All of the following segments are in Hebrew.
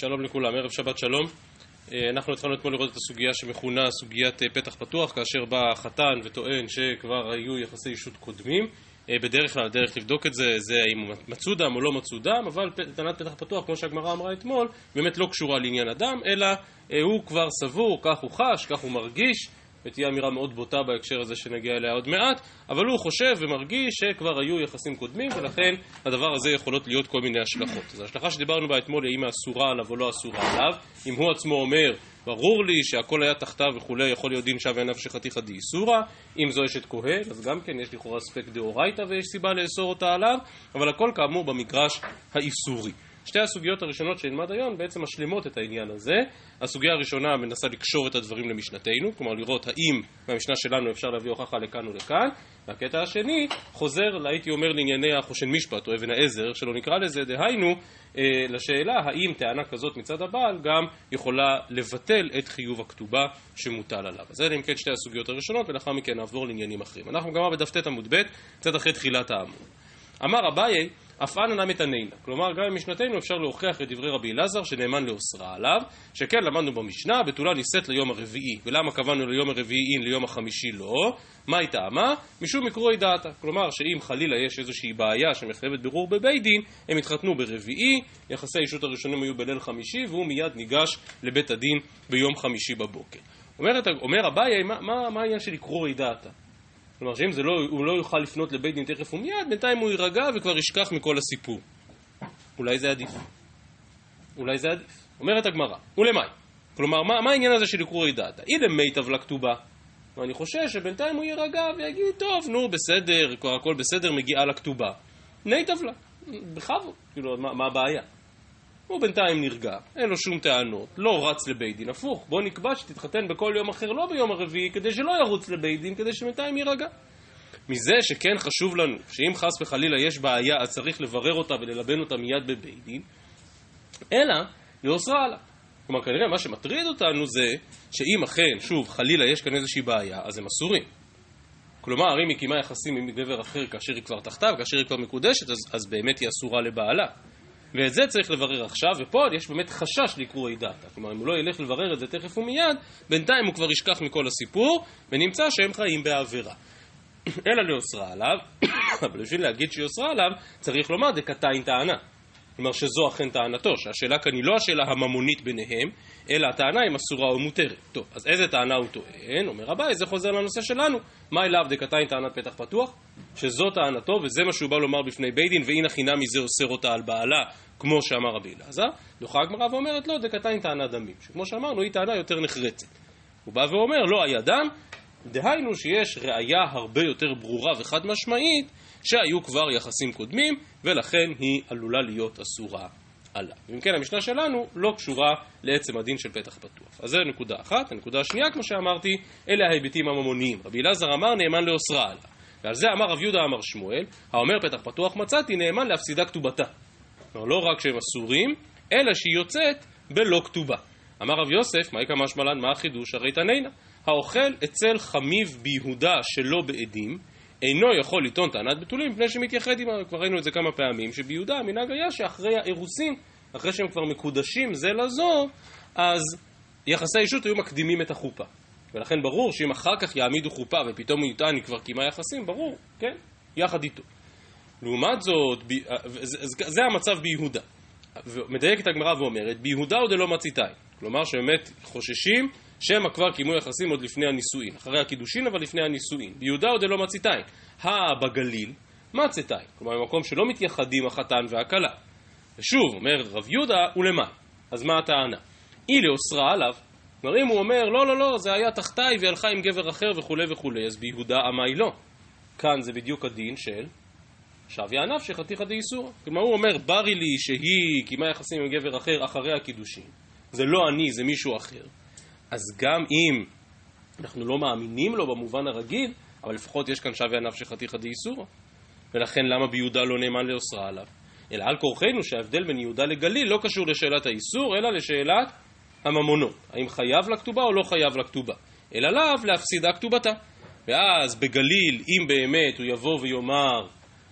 שלום לכולם, ערב שבת שלום. אה, אנחנו התחלנו אתמול לראות את הסוגיה שמכונה סוגיית אה, פתח פתוח, כאשר בא החתן וטוען שכבר היו יחסי אישות קודמים. אה, בדרך כלל הדרך לבדוק את זה, זה האם מצאו דם או לא מצאו דם, אבל טענת פתח פתוח, כמו שהגמרא אמרה אתמול, באמת לא קשורה לעניין הדם, אלא הוא כבר סבור, כך הוא חש, כך הוא מרגיש, ותהיה אמירה מאוד בוטה בהקשר הזה שנגיע אליה עוד מעט, אבל הוא חושב ומרגיש שכבר היו יחסים קודמים, ולכן הדבר הזה יכולות להיות כל מיני השלכות. אז ההשלכה שדיברנו בה אתמול היא האם האסורה עליו או לא אסורה עליו. אם הוא עצמו אומר, ברור לי שהכל היה תחתיו וכולי, יכול להיות דין שווה נפשי חתיכא דאיסורא. אם זו אשת כהן, אז גם כן יש לכאורה ספק דאורייתא ויש סיבה לאסור אותה עליו, אבל הכל כאמור במגרש האיסורי. שתי הסוגיות הראשונות שנלמד היום בעצם משלימות את העניין הזה. הסוגיה הראשונה מנסה לקשור את הדברים למשנתנו, כלומר לראות האם מהמשנה שלנו אפשר להביא הוכחה לכאן ולכאן, והקטע השני חוזר, הייתי אומר, לענייני החושן משפט או אבן העזר, שלא נקרא לזה, דהיינו, אה, לשאלה האם טענה כזאת מצד הבעל גם יכולה לבטל את חיוב הכתובה שמוטל עליו. אז אלה אם כן שתי הסוגיות הראשונות, ולאחר מכן נעבור לעניינים אחרים. אנחנו גמר בדף ט עמוד ב', קצת אחרי תחילת העמוד. אמר אביי אף אנא נמי תנינא. כלומר, גם במשנתנו אפשר להוכיח את דברי רבי אלעזר שנאמן לאוסרה עליו, שכן למדנו במשנה, בתולה נישאת ליום הרביעי. ולמה קבענו ליום הרביעי אין, ליום החמישי לא? מה היא טעמה? משום מקרואי דעתה. כלומר, שאם חלילה יש איזושהי בעיה שמחייבת בירור בבית דין, הם התחתנו ברביעי, יחסי האישות הראשונים היו בליל חמישי, והוא מיד ניגש לבית הדין ביום חמישי בבוקר. אומר, אומר אביי, מה, מה, מה העניין של לקרוא דעתה? כלומר שאם לא, הוא לא יוכל לפנות לבית דין תכף ומיד, בינתיים הוא יירגע וכבר ישכח מכל הסיפור. אולי זה עדיף. אולי זה עדיף. אומרת הגמרא, ולמאי? כלומר, מה, מה העניין הזה של עיקורי דעתה? היא למיטב לכתובה. ואני חושש שבינתיים הוא יירגע ויגיד, טוב, נו, בסדר, כבר הכל בסדר, מגיעה לכתובה. נייטב לה, בכבוד, כאילו, מה, מה הבעיה? הוא בינתיים נרגע, אין לו שום טענות, לא רץ לבית דין, הפוך, בוא נקבע שתתחתן בכל יום אחר, לא ביום הרביעי, כדי שלא ירוץ לבית דין, כדי שבינתיים יירגע. מזה שכן חשוב לנו, שאם חס וחלילה יש בעיה, אז צריך לברר אותה וללבן אותה מיד בבית דין, אלא לאוסרה עליו. כלומר, כנראה מה שמטריד אותנו זה שאם אכן, שוב, חלילה יש כאן איזושהי בעיה, אז הם אסורים. כלומר, אם היא קיימה יחסים עם גבר אחר כאשר היא כבר תחתיו, כאשר היא כבר מקודשת, אז, אז באמת היא אסורה לבעלה. ואת זה צריך לברר עכשיו, ופה יש באמת חשש לקרואי דאטה. כלומר, אם הוא לא ילך לברר את זה תכף ומיד, בינתיים הוא כבר ישכח מכל הסיפור, ונמצא שהם חיים בעבירה. אלא לאוסרה עליו, אבל בשביל להגיד שהיא אוסרה עליו, צריך לומר דקתיים טענה. כלומר שזו אכן טענתו, שהשאלה כאן היא לא השאלה הממונית ביניהם, אלא הטענה אם אסורה או מותרת. טוב, אז איזה טענה הוא טוען? אומר אביי, זה חוזר לנושא שלנו. מה אליו דקתיים טענת פתח פתוח? שזו טענתו וזה מה שהוא בא לומר בפני בית דין, ואין הכינה מזה אוסר אותה על בעלה, כמו שאמר רבי אלעזר. דוחה הגמרא ואומרת לא, דקתיים טענה דמים. שכמו שאמרנו, היא טענה יותר נחרצת. הוא בא ואומר, לא היה דם, דהיינו שיש ראייה הרבה יותר ברורה וחד משמעית שהיו כבר יחסים קודמים ולכן היא עלולה להיות אסורה עליו. אם כן המשנה שלנו לא קשורה לעצם הדין של פתח פתוח. אז זו נקודה אחת. הנקודה השנייה, כמו שאמרתי, אלה ההיבטים הממוניים. רבי אלעזר אמר נאמן לאוסרה עליו. ועל זה אמר רב יהודה אמר שמואל, האומר פתח פתוח מצאתי נאמן להפסידה כתובתה. כלומר לא רק שהם אסורים, אלא שהיא יוצאת בלא כתובה. אמר רב יוסף, מהי כמה שמלן, מה החידוש? הרי תנינה. האוכל אצל חמיב ביהודה שלא בעדים, אינו יכול לטעון טענת בתולים מפני שמתייחד עמה, כבר ראינו את זה כמה פעמים, שביהודה המנהג היה שאחרי האירוסין, אחרי שהם כבר מקודשים זה לזו, אז יחסי אישות היו מקדימים את החופה. ולכן ברור שאם אחר כך יעמידו חופה ופתאום הוא יטען היא כבר קיימה יחסים, ברור, כן? יחד איתו. לעומת זאת, ב... זה המצב ביהודה. מדייקת הגמרא ואומרת, ביהודה עוד לא מציתיים. כלומר שבאמת חוששים שמא כבר קיימו יחסים עוד לפני הנישואין, אחרי הקידושין אבל לפני הנישואין. ביהודה עוד לא מציתיים. הא בגליל מצתיים. כלומר במקום שלא מתייחדים החתן והכלה. ושוב, אומר רב יהודה, ולמה? אז מה הטענה? אי לאוסרה עליו. כלומר אם הוא אומר, לא, לא, לא, זה היה תחתיי הלכה עם גבר אחר וכולי וכולי, אז ביהודה אמי לא. כאן זה בדיוק הדין של שוויה נפשי חתיכא דאיסורא. כלומר הוא אומר, ברי לי שהיא קיימה יחסים עם גבר אחר אחרי הקידושין. זה לא אני, זה מישהו אחר. אז גם אם אנחנו לא מאמינים לו במובן הרגיל, אבל לפחות יש כאן שווה נפשי חתיכא דאיסורא. ולכן למה ביהודה לא נאמן לאוסרה עליו? אלא על כורחנו שההבדל בין יהודה לגליל לא קשור לשאלת האיסור, אלא לשאלת הממונות. האם חייב לכתובה או לא חייב לכתובה. אלא לאו להפסידה כתובתה. ואז בגליל, אם באמת הוא יבוא ויאמר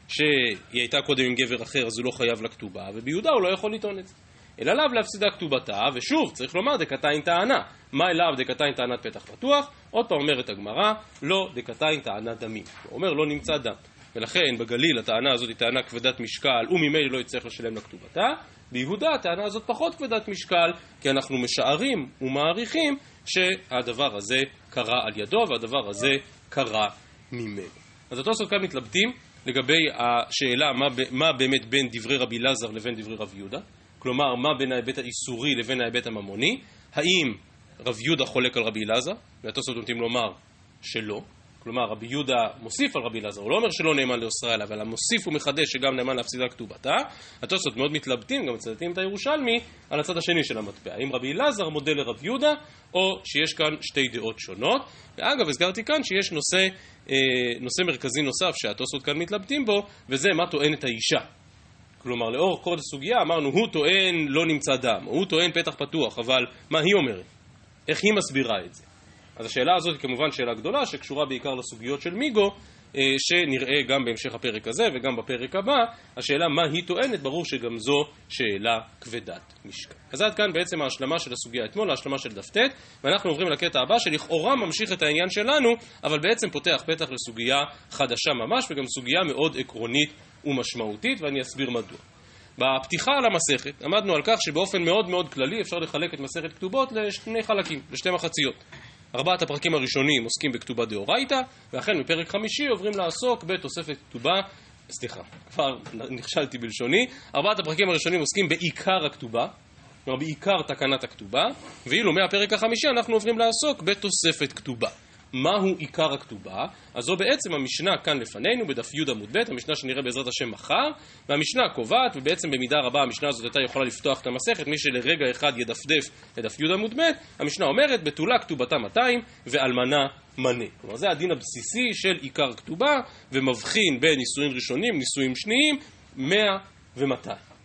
שהיא הייתה קודם עם גבר אחר, אז הוא לא חייב לכתובה, וביהודה הוא לא יכול לטעון את זה. אלא לאו להפסידה כתובתה, ושוב, צריך לומר דקתיים טענה. מה לאו דקתיים טענת פתח פתוח? עוד פעם אומרת הגמרא, לא דקתיים טענת דמים. הוא אומר לא נמצא דם. ולכן בגליל הטענה הזאת היא טענה כבדת משקל, וממילא לא יצטרך לשלם לכתובתה. ביהודה הטענה הזאת פחות כבדת משקל, כי אנחנו משערים ומעריכים שהדבר הזה קרה על ידו והדבר הזה קרה ממנו. אז התוספות כאן מתלבטים לגבי השאלה מה, מה באמת בין דברי רבי לזר לבין דברי רב יהודה, כלומר מה בין ההיבט האיסורי לבין ההיבט הממוני, האם רב יהודה חולק על רבי לזר, והתוספות נוטים לומר שלא, כלומר רבי יהודה מוסיף על רבי אלעזר, הוא לא אומר שלא נאמן לאוסרה עליו, אלא מוסיף ומחדש שגם נאמן להפסידה כתובתה. התוספות מאוד מתלבטים, גם מצטטים את הירושלמי, על הצד השני של המטבע. האם רבי אלעזר מודה לרב יהודה, או שיש כאן שתי דעות שונות. ואגב, הזכרתי כאן שיש נושא, אה, נושא מרכזי נוסף שהתוספות כאן מתלבטים בו, וזה מה טוענת האישה. כלומר, לאור כל הסוגיה אמרנו, הוא טוען לא נמצא דם, הוא טוען פתח פתוח, אבל מה היא אומרת? איך היא מסבירה את זה? אז השאלה הזאת היא כמובן שאלה גדולה שקשורה בעיקר לסוגיות של מיגו אה, שנראה גם בהמשך הפרק הזה וגם בפרק הבא השאלה מה היא טוענת ברור שגם זו שאלה כבדת משקל. אז עד כאן בעצם ההשלמה של הסוגיה אתמול, ההשלמה של דף ט ואנחנו עוברים לקטע הבא שלכאורה ממשיך את העניין שלנו אבל בעצם פותח פתח לסוגיה חדשה ממש וגם סוגיה מאוד עקרונית ומשמעותית ואני אסביר מדוע. בפתיחה על המסכת עמדנו על כך שבאופן מאוד מאוד כללי אפשר לחלק את מסכת כתובות לשני חלקים, לשתי מחציות. ארבעת הפרקים הראשונים עוסקים בכתובה דאורייתא, ואכן מפרק חמישי עוברים לעסוק בתוספת כתובה, סליחה, כבר נכשלתי בלשוני, ארבעת הפרקים הראשונים עוסקים בעיקר הכתובה, כלומר בעיקר תקנת הכתובה, ואילו מהפרק החמישי אנחנו עוברים לעסוק בתוספת כתובה. מהו עיקר הכתובה, אז זו בעצם המשנה כאן לפנינו בדף י עמוד ב', המשנה שנראה בעזרת השם מחר, והמשנה קובעת, ובעצם במידה רבה המשנה הזאת הייתה יכולה לפתוח את המסכת, מי שלרגע אחד ידפדף לדף י עמוד ב', המשנה אומרת, בתולה כתובתה 200 ואלמנה מנה. כלומר זה הדין הבסיסי של עיקר כתובה, ומבחין בין נישואים ראשונים, נישואים שניים, 100 ו-200.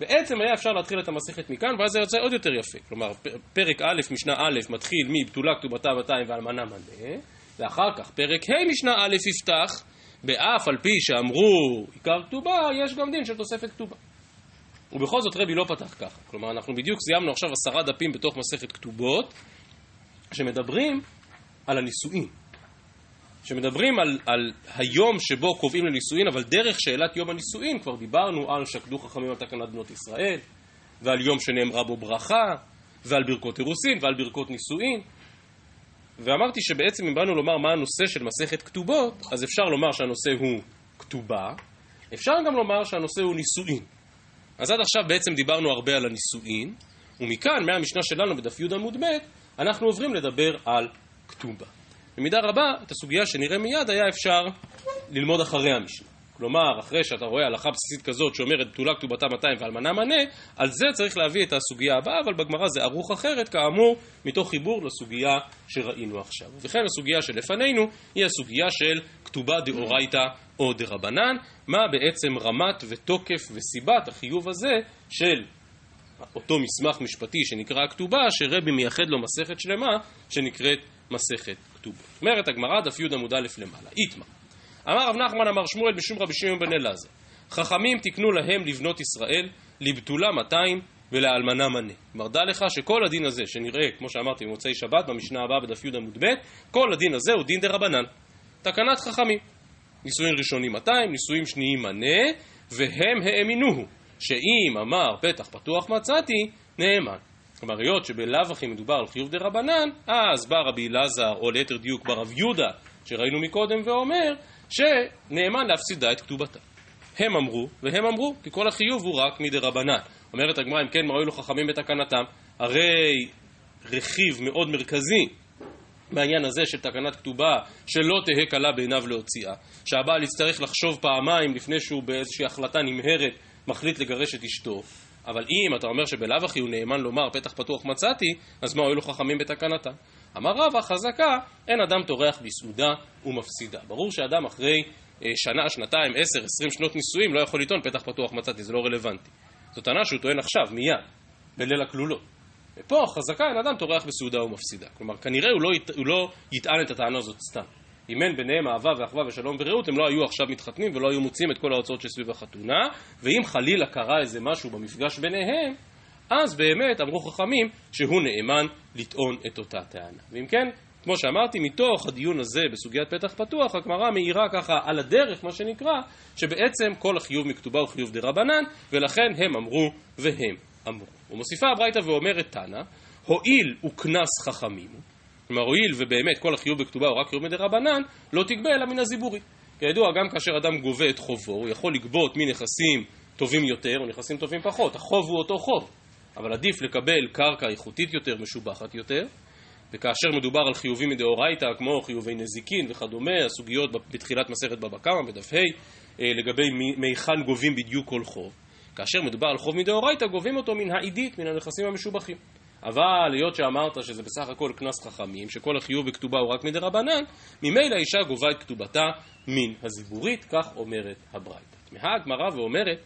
בעצם היה אפשר להתחיל את המסכת מכאן, ואז זה יוצא עוד יותר יפה. כלומר, פרק א', משנה א', מתחיל מבתולה כתובתה 200 ואלמנה מנה, ואחר כך פרק ה', משנה א', יפתח, באף על פי שאמרו עיקר כתובה, יש גם דין של תוספת כתובה. ובכל זאת רבי לא פתח ככה. כלומר, אנחנו בדיוק סיימנו עכשיו עשרה דפים בתוך מסכת כתובות, שמדברים על הנישואין. שמדברים על, על היום שבו קובעים לנישואין, אבל דרך שאלת יום הנישואין כבר דיברנו על שקדו חכמים על תקנת בנות ישראל, ועל יום שנאמרה בו ברכה, ועל ברכות אירוסין, ועל ברכות נישואין. ואמרתי שבעצם אם באנו לומר מה הנושא של מסכת כתובות, אז אפשר לומר שהנושא הוא כתובה, אפשר גם לומר שהנושא הוא נישואין. אז עד עכשיו בעצם דיברנו הרבה על הנישואין, ומכאן, מהמשנה שלנו בדף י עמוד ב', אנחנו עוברים לדבר על כתובה. במידה רבה, את הסוגיה שנראה מיד היה אפשר ללמוד אחרי המשנה. כלומר, אחרי שאתה רואה הלכה בסיסית כזאת שאומרת בתולה כתובתה 200 ואלמנה מנה, על זה צריך להביא את הסוגיה הבאה, אבל בגמרא זה ערוך אחרת, כאמור, מתוך חיבור לסוגיה שראינו עכשיו. וכן הסוגיה שלפנינו היא הסוגיה של כתובה דאורייתא או דרבנן, מה בעצם רמת ותוקף וסיבת החיוב הזה של אותו מסמך משפטי שנקרא הכתובה, שרבי מייחד לו מסכת שלמה שנקראת מסכת כתובה. אומרת הגמרא, דף י עמוד א' למעלה, איתמר. אמר רב נחמן אמר שמואל בשום רבי שמעון בן אלעזר, חכמים תקנו להם לבנות ישראל, לבתולה 200 ולאלמנה מנה. כלומר, דע לך שכל הדין הזה, שנראה, כמו שאמרתי, במוצאי שבת, במשנה הבאה בדף י עמוד ב', כל הדין הזה הוא דין דה רבנן. תקנת חכמים. נישואין ראשונים 200, נישואין שניים מנה, והם האמינוהו, שאם אמר פתח פתוח מצאתי, נאמן. כלומר, היות שבלאו הכי מדובר על חיוב דה רבנן, אז בא רבי אלעזר, או ליתר דיוק ברב יהודה, שראינו מקודם, ואומר שנאמן להפסידה את כתובתה. הם אמרו, והם אמרו, כי כל החיוב הוא רק מדה רבנן. אומרת הגמרא, אם כן, מה הועילו חכמים בתקנתם? הרי רכיב מאוד מרכזי בעניין הזה של תקנת כתובה, שלא תהא קלה בעיניו להוציאה, שהבעל יצטרך לחשוב פעמיים לפני שהוא באיזושהי החלטה נמהרת מחליט לגרש את אשתו, אבל אם אתה אומר שבלאו הכי הוא נאמן לומר פתח פתוח מצאתי, אז מה הועילו חכמים בתקנתם? אמר רבא חזקה, אין אדם טורח בסעודה ומפסידה. ברור שאדם אחרי אה, שנה, שנתיים, עשר, עשרים שנות נישואים לא יכול לטעון פתח פתוח מצאתי, זה לא רלוונטי. זו טענה שהוא טוען עכשיו, מיד, בליל הכלולות. ופה חזקה אין אדם טורח בסעודה ומפסידה. כלומר, כנראה הוא לא, הוא לא יטען את הטענה הזאת סתם. אם אין ביניהם אהבה ואחווה ושלום ורעות, הם לא היו עכשיו מתחתנים ולא היו מוצאים את כל ההוצאות שסביב החתונה, ואם חלילה קרה איזה משהו במפגש ביניהם, אז באמת אמרו חכמים שהוא נאמן לטעון את אותה טענה. ואם כן, כמו שאמרתי, מתוך הדיון הזה בסוגיית פתח פתוח, הגמרא מאירה ככה על הדרך, מה שנקרא, שבעצם כל החיוב מכתובה הוא חיוב דה רבנן, ולכן הם אמרו והם אמרו. ומוסיפה הברייתא ואומרת תנא, הואיל וקנס חכמים, כלומר הואיל ובאמת כל החיוב בכתובה הוא רק חיוב מדה רבנן, לא תגבה אלא מן הזיבורי. כידוע, גם כאשר אדם גובה את חובו, הוא יכול לגבות מנכסים טובים יותר או נכסים טובים פחות. החוב הוא אותו חוב, אבל עדיף לקבל קרקע איכותית יותר, משובחת יותר, וכאשר מדובר על חיובים מדאורייתא, כמו חיובי נזיקין וכדומה, הסוגיות בתחילת מסכת בבא קמא, בדף ה', אה, לגבי מהיכן גובים בדיוק כל חוב. כאשר מדובר על חוב מדאורייתא, גובים אותו מן העידית, מן הנכסים המשובחים. אבל היות שאמרת שזה בסך הכל קנס חכמים, שכל החיוב בכתובה הוא רק מדרבנן, ממילא האישה גובה את כתובתה מן הזיבורית, כך אומרת הברייתא. תמהה הגמרא ואומרת,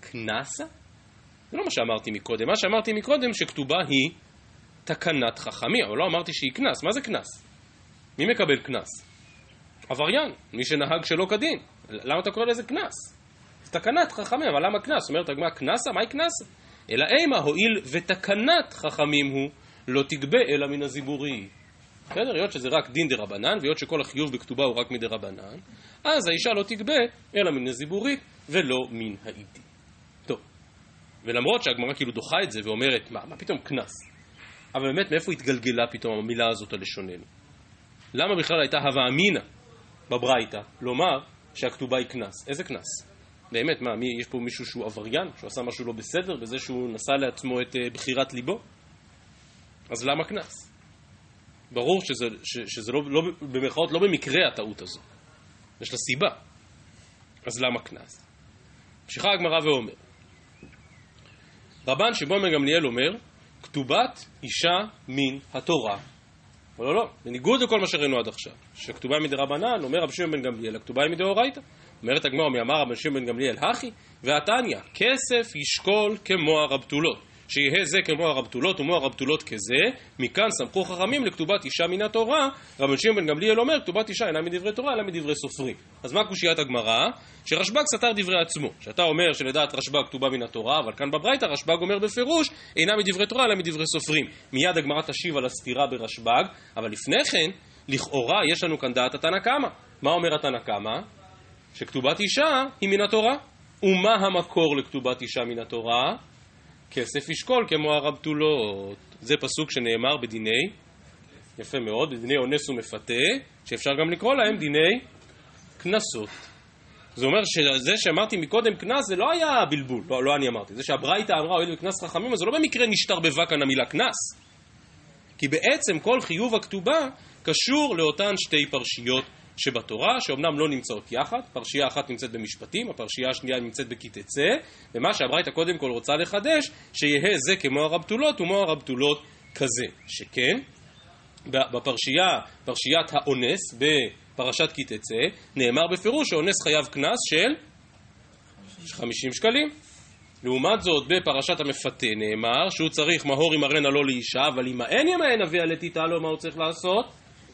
קנסה? זה לא מה שאמרתי מקודם. מה שאמרתי מקודם, שכתובה היא תקנת חכמים, אבל לא אמרתי שהיא קנס. מה זה קנס? מי מקבל קנס? עבריין, מי שנהג שלא כדין. למה אתה קורא לזה קנס? תקנת חכמים, אבל למה קנס? אומרת הגמרא, קנסה? מהי קנסה? אלא אימה הואיל ותקנת חכמים הוא לא תגבה אלא מן הזיבורי. בסדר? היות שזה רק דין דה רבנן, והיות שכל החיוב בכתובה הוא רק מדה רבנן, אז האישה לא תגבה אלא מן הזיבורית ולא מן העידי. טוב, ולמרות שהגמרא כאילו דוחה את זה ואומרת, מה, מה פתאום קנס? אבל באמת, מאיפה התגלגלה פתאום המילה הזאת על? למה בכלל הייתה הווה אמינא בברייתא לומר שהכתובה היא קנס? איזה קנס? באמת, מה, מי, יש פה מישהו שהוא עבריין? שהוא עשה משהו לא בסדר בזה שהוא נשא לעצמו את uh, בחירת ליבו? אז למה קנס? ברור שזה, ש, שזה לא, לא, במרכאות לא במקרה הטעות הזו. יש לה סיבה. אז למה קנס? ממשיכה הגמרא ואומר רבן שבו גמליאל אומר כתובת אישה מן התורה. אבל לא, לא, בניגוד לכל מה שראינו עד עכשיו, שכתובה מדי רבנן, אומר רבי שמעון בן גמליאל, הכתובה היא מדאורייתא. אומרת הגמרא, מי אמר רבי שמעון בן גמליאל, הכי, ועתניא, כסף ישקול כמו הרבתולות. שיהא זה כמו הרבתולות ומו הרבתולות כזה, מכאן סמכו חכמים לכתובת אישה מן התורה, רבי שמעון בן גמליאל אומר, כתובת אישה אינה מדברי תורה, אלא מדברי סופרים. אז מה קושיית הגמרא? שרשב"ג סתר דברי עצמו. שאתה אומר שלדעת רשב"ג כתובה מן התורה, אבל כאן בברייתא רשב"ג אומר בפירוש, אינה מדברי תורה, אלא מדברי סופרים. מיד הגמרא תשיב על הסתירה ברשב"ג, אבל לפני כן, לכאורה יש לנו כאן דעת התנא קמא. מה אומר התנא קמא? שכתובת אישה היא מן התורה. ומה המקור לכתובת אישה מן התורה? כסף ישקול כמו הרבתולות. זה פסוק שנאמר בדיני, יפה מאוד, בדיני אונס ומפתה, שאפשר גם לקרוא להם דיני קנסות. זה אומר שזה שאמרתי מקודם קנס זה לא היה בלבול, לא, לא אני אמרתי, זה שהברייתא אמרה הואיל וקנס חכמים, אז זה לא במקרה נשתרבבה כאן המילה קנס. כי בעצם כל חיוב הכתובה קשור לאותן שתי פרשיות שבתורה, שאומנם לא נמצאות יחד, פרשייה אחת נמצאת במשפטים, הפרשייה השנייה נמצאת בכתצא, ומה שהברייתא קודם כל רוצה לחדש, שיהא זה כמו הרבתולות ומו הרבתולות כזה. שכן, בפרשייה, פרשיית האונס, בפרשת כתצא, נאמר בפירוש שאונס חייב קנס של 50 שקלים. לעומת זאת, בפרשת המפתה נאמר שהוא צריך מהור ימרנה לא לאישה, אבל אם האין ימאן אביה לתיתה לו, מה הוא צריך לעשות?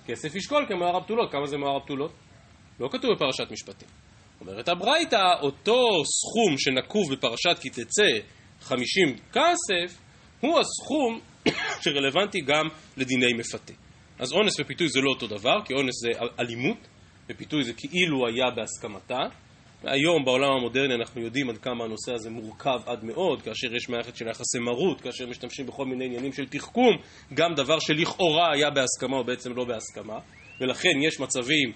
כסף ישקול כמוהר הבתולות. כמה זה מוהר הבתולות? לא כתוב בפרשת משפטים. אומרת הברייתא, אותו סכום שנקוב בפרשת כי תצא 50 כסף, הוא הסכום שרלוונטי גם לדיני מפתה. אז אונס ופיתוי זה לא אותו דבר, כי אונס זה אלימות, ופיתוי זה כאילו היה בהסכמתה, היום בעולם המודרני אנחנו יודעים עד כמה הנושא הזה מורכב עד מאוד, כאשר יש מערכת של יחסי מרות, כאשר משתמשים בכל מיני עניינים של תחכום, גם דבר שלכאורה היה בהסכמה או בעצם לא בהסכמה, ולכן יש מצבים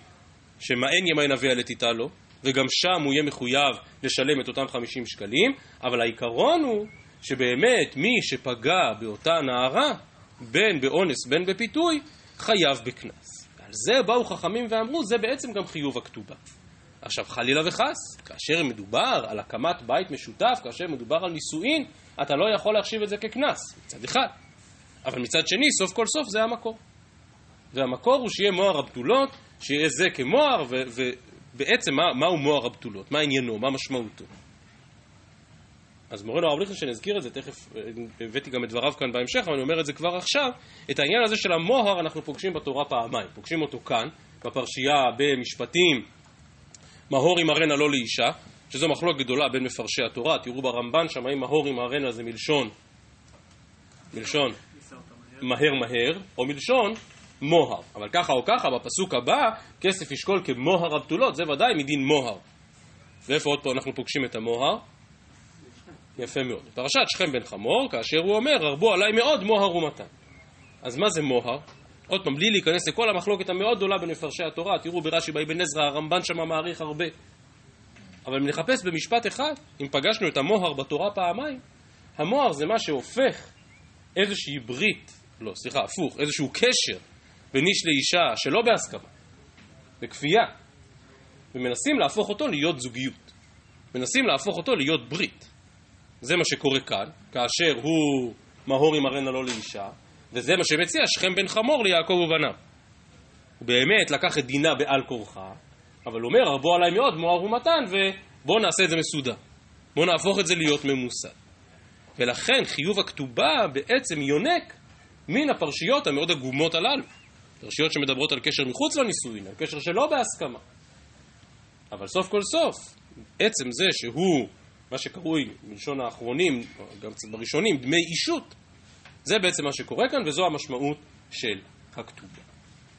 שמאן ימיין אביה לתיתה לו, וגם שם הוא יהיה מחויב לשלם את אותם 50 שקלים, אבל העיקרון הוא שבאמת מי שפגע באותה נערה, בין באונס בין בפיתוי, חייב בקנס. על זה באו חכמים ואמרו, זה בעצם גם חיוב הכתובה. עכשיו חלילה וחס, כאשר מדובר על הקמת בית משותף, כאשר מדובר על נישואין, אתה לא יכול להחשיב את זה כקנס, מצד אחד. אבל מצד שני, סוף כל סוף זה המקור. והמקור הוא שיהיה מוהר הבתולות, שיהיה זה כמוהר, ובעצם מה, מהו מוהר הבתולות? מה עניינו? מה משמעותו? אז מורנו הרב ליכטנשטיין הזכיר את זה, תכף הבאתי גם את דבריו כאן בהמשך, אבל אני אומר את זה כבר עכשיו, את העניין הזה של המוהר אנחנו פוגשים בתורה פעמיים, פוגשים אותו כאן, בפרשייה במשפטים מהור ימרנה לא לאישה, שזו מחלוקת גדולה בין מפרשי התורה, תראו ברמב"ן שם האם מהור ימרנה זה מלשון מלשון מהר מהר, או מלשון מוהר. אבל ככה או ככה, בפסוק הבא, כסף ישקול כמוהר הבתולות, זה ודאי מדין מוהר. ואיפה עוד פה אנחנו פוגשים את המוהר? יפה מאוד. פרשת שכם בן חמור, כאשר הוא אומר, הרבו עליי מאוד מוהר ומתן. אז מה זה מוהר? עוד פעם, בלי להיכנס לכל המחלוקת המאוד גדולה בין מפרשי התורה, תראו ברש"י באבן עזרא, הרמב"ן שם מעריך הרבה. אבל אם נחפש במשפט אחד, אם פגשנו את המוהר בתורה פעמיים, המוהר זה מה שהופך איזושהי ברית, לא, סליחה, הפוך, איזשהו קשר בין איש לאישה שלא בהסכמה, בכפייה, ומנסים להפוך אותו להיות זוגיות. מנסים להפוך אותו להיות ברית. זה מה שקורה כאן, כאשר הוא מהור ימרנה לו לאישה, וזה מה שמציע שכם בן חמור ליעקב ובניו. הוא באמת לקח את דינה בעל כורחה, אבל אומר, הרבו עליי מאוד מואר ומתן, ובואו נעשה את זה מסודר. בואו נהפוך את זה להיות ממוסד. ולכן חיוב הכתובה בעצם יונק מן הפרשיות המאוד עגומות הללו. פרשיות שמדברות על קשר מחוץ לנישואין, על קשר שלא בהסכמה. אבל סוף כל סוף, עצם זה שהוא, מה שקרוי מלשון האחרונים, גם קצת בראשונים, דמי אישות, זה בעצם מה שקורה כאן, וזו המשמעות של הכתובה.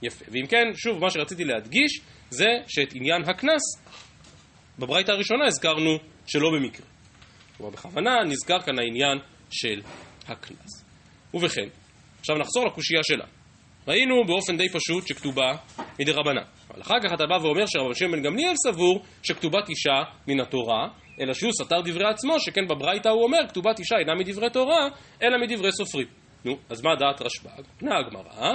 יפה. ואם כן, שוב, מה שרציתי להדגיש, זה שאת עניין הקנס, בברייתא הראשונה הזכרנו שלא במקרה. כלומר, בכוונה נזכר כאן העניין של הקנס. ובכן, עכשיו נחזור לקושייה שלה. ראינו באופן די פשוט שכתובה מדי רבנן. אבל אחר כך אתה בא ואומר שרבי שמעון בן גמליאל סבור שכתובת אישה מן התורה, אלא שהוא סתר דברי עצמו, שכן בברייתא הוא אומר כתובת אישה אינה מדברי תורה, אלא מדברי סופרים. נו, אז מה דעת רשב"ג? עונה הגמרא,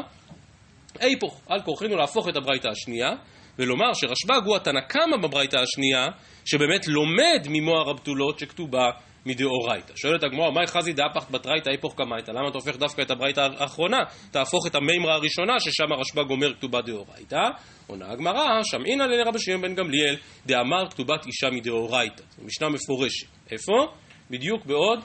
היפוך, על כורחנו להפוך את הברייתא השנייה, ולומר שרשב"ג הוא התנא קמא בברייתא השנייה, שבאמת לומד ממוהר הבתולות שכתובה מדאורייתא. שואלת הגמרא, מאי חזי דאפחת בתרייתא היפוך קמייתא? למה אתה הופך דווקא את הברייתא האחרונה? תהפוך את המימרה הראשונה, ששם הרשב"ג אומר כתובה דאורייתא. עונה הגמרא, שמעינא לרבי שמעון בן גמליאל, דאמר כתובת אישה מדאורייתא. זו משנה מפורשת. איפה? בדיוק בעוד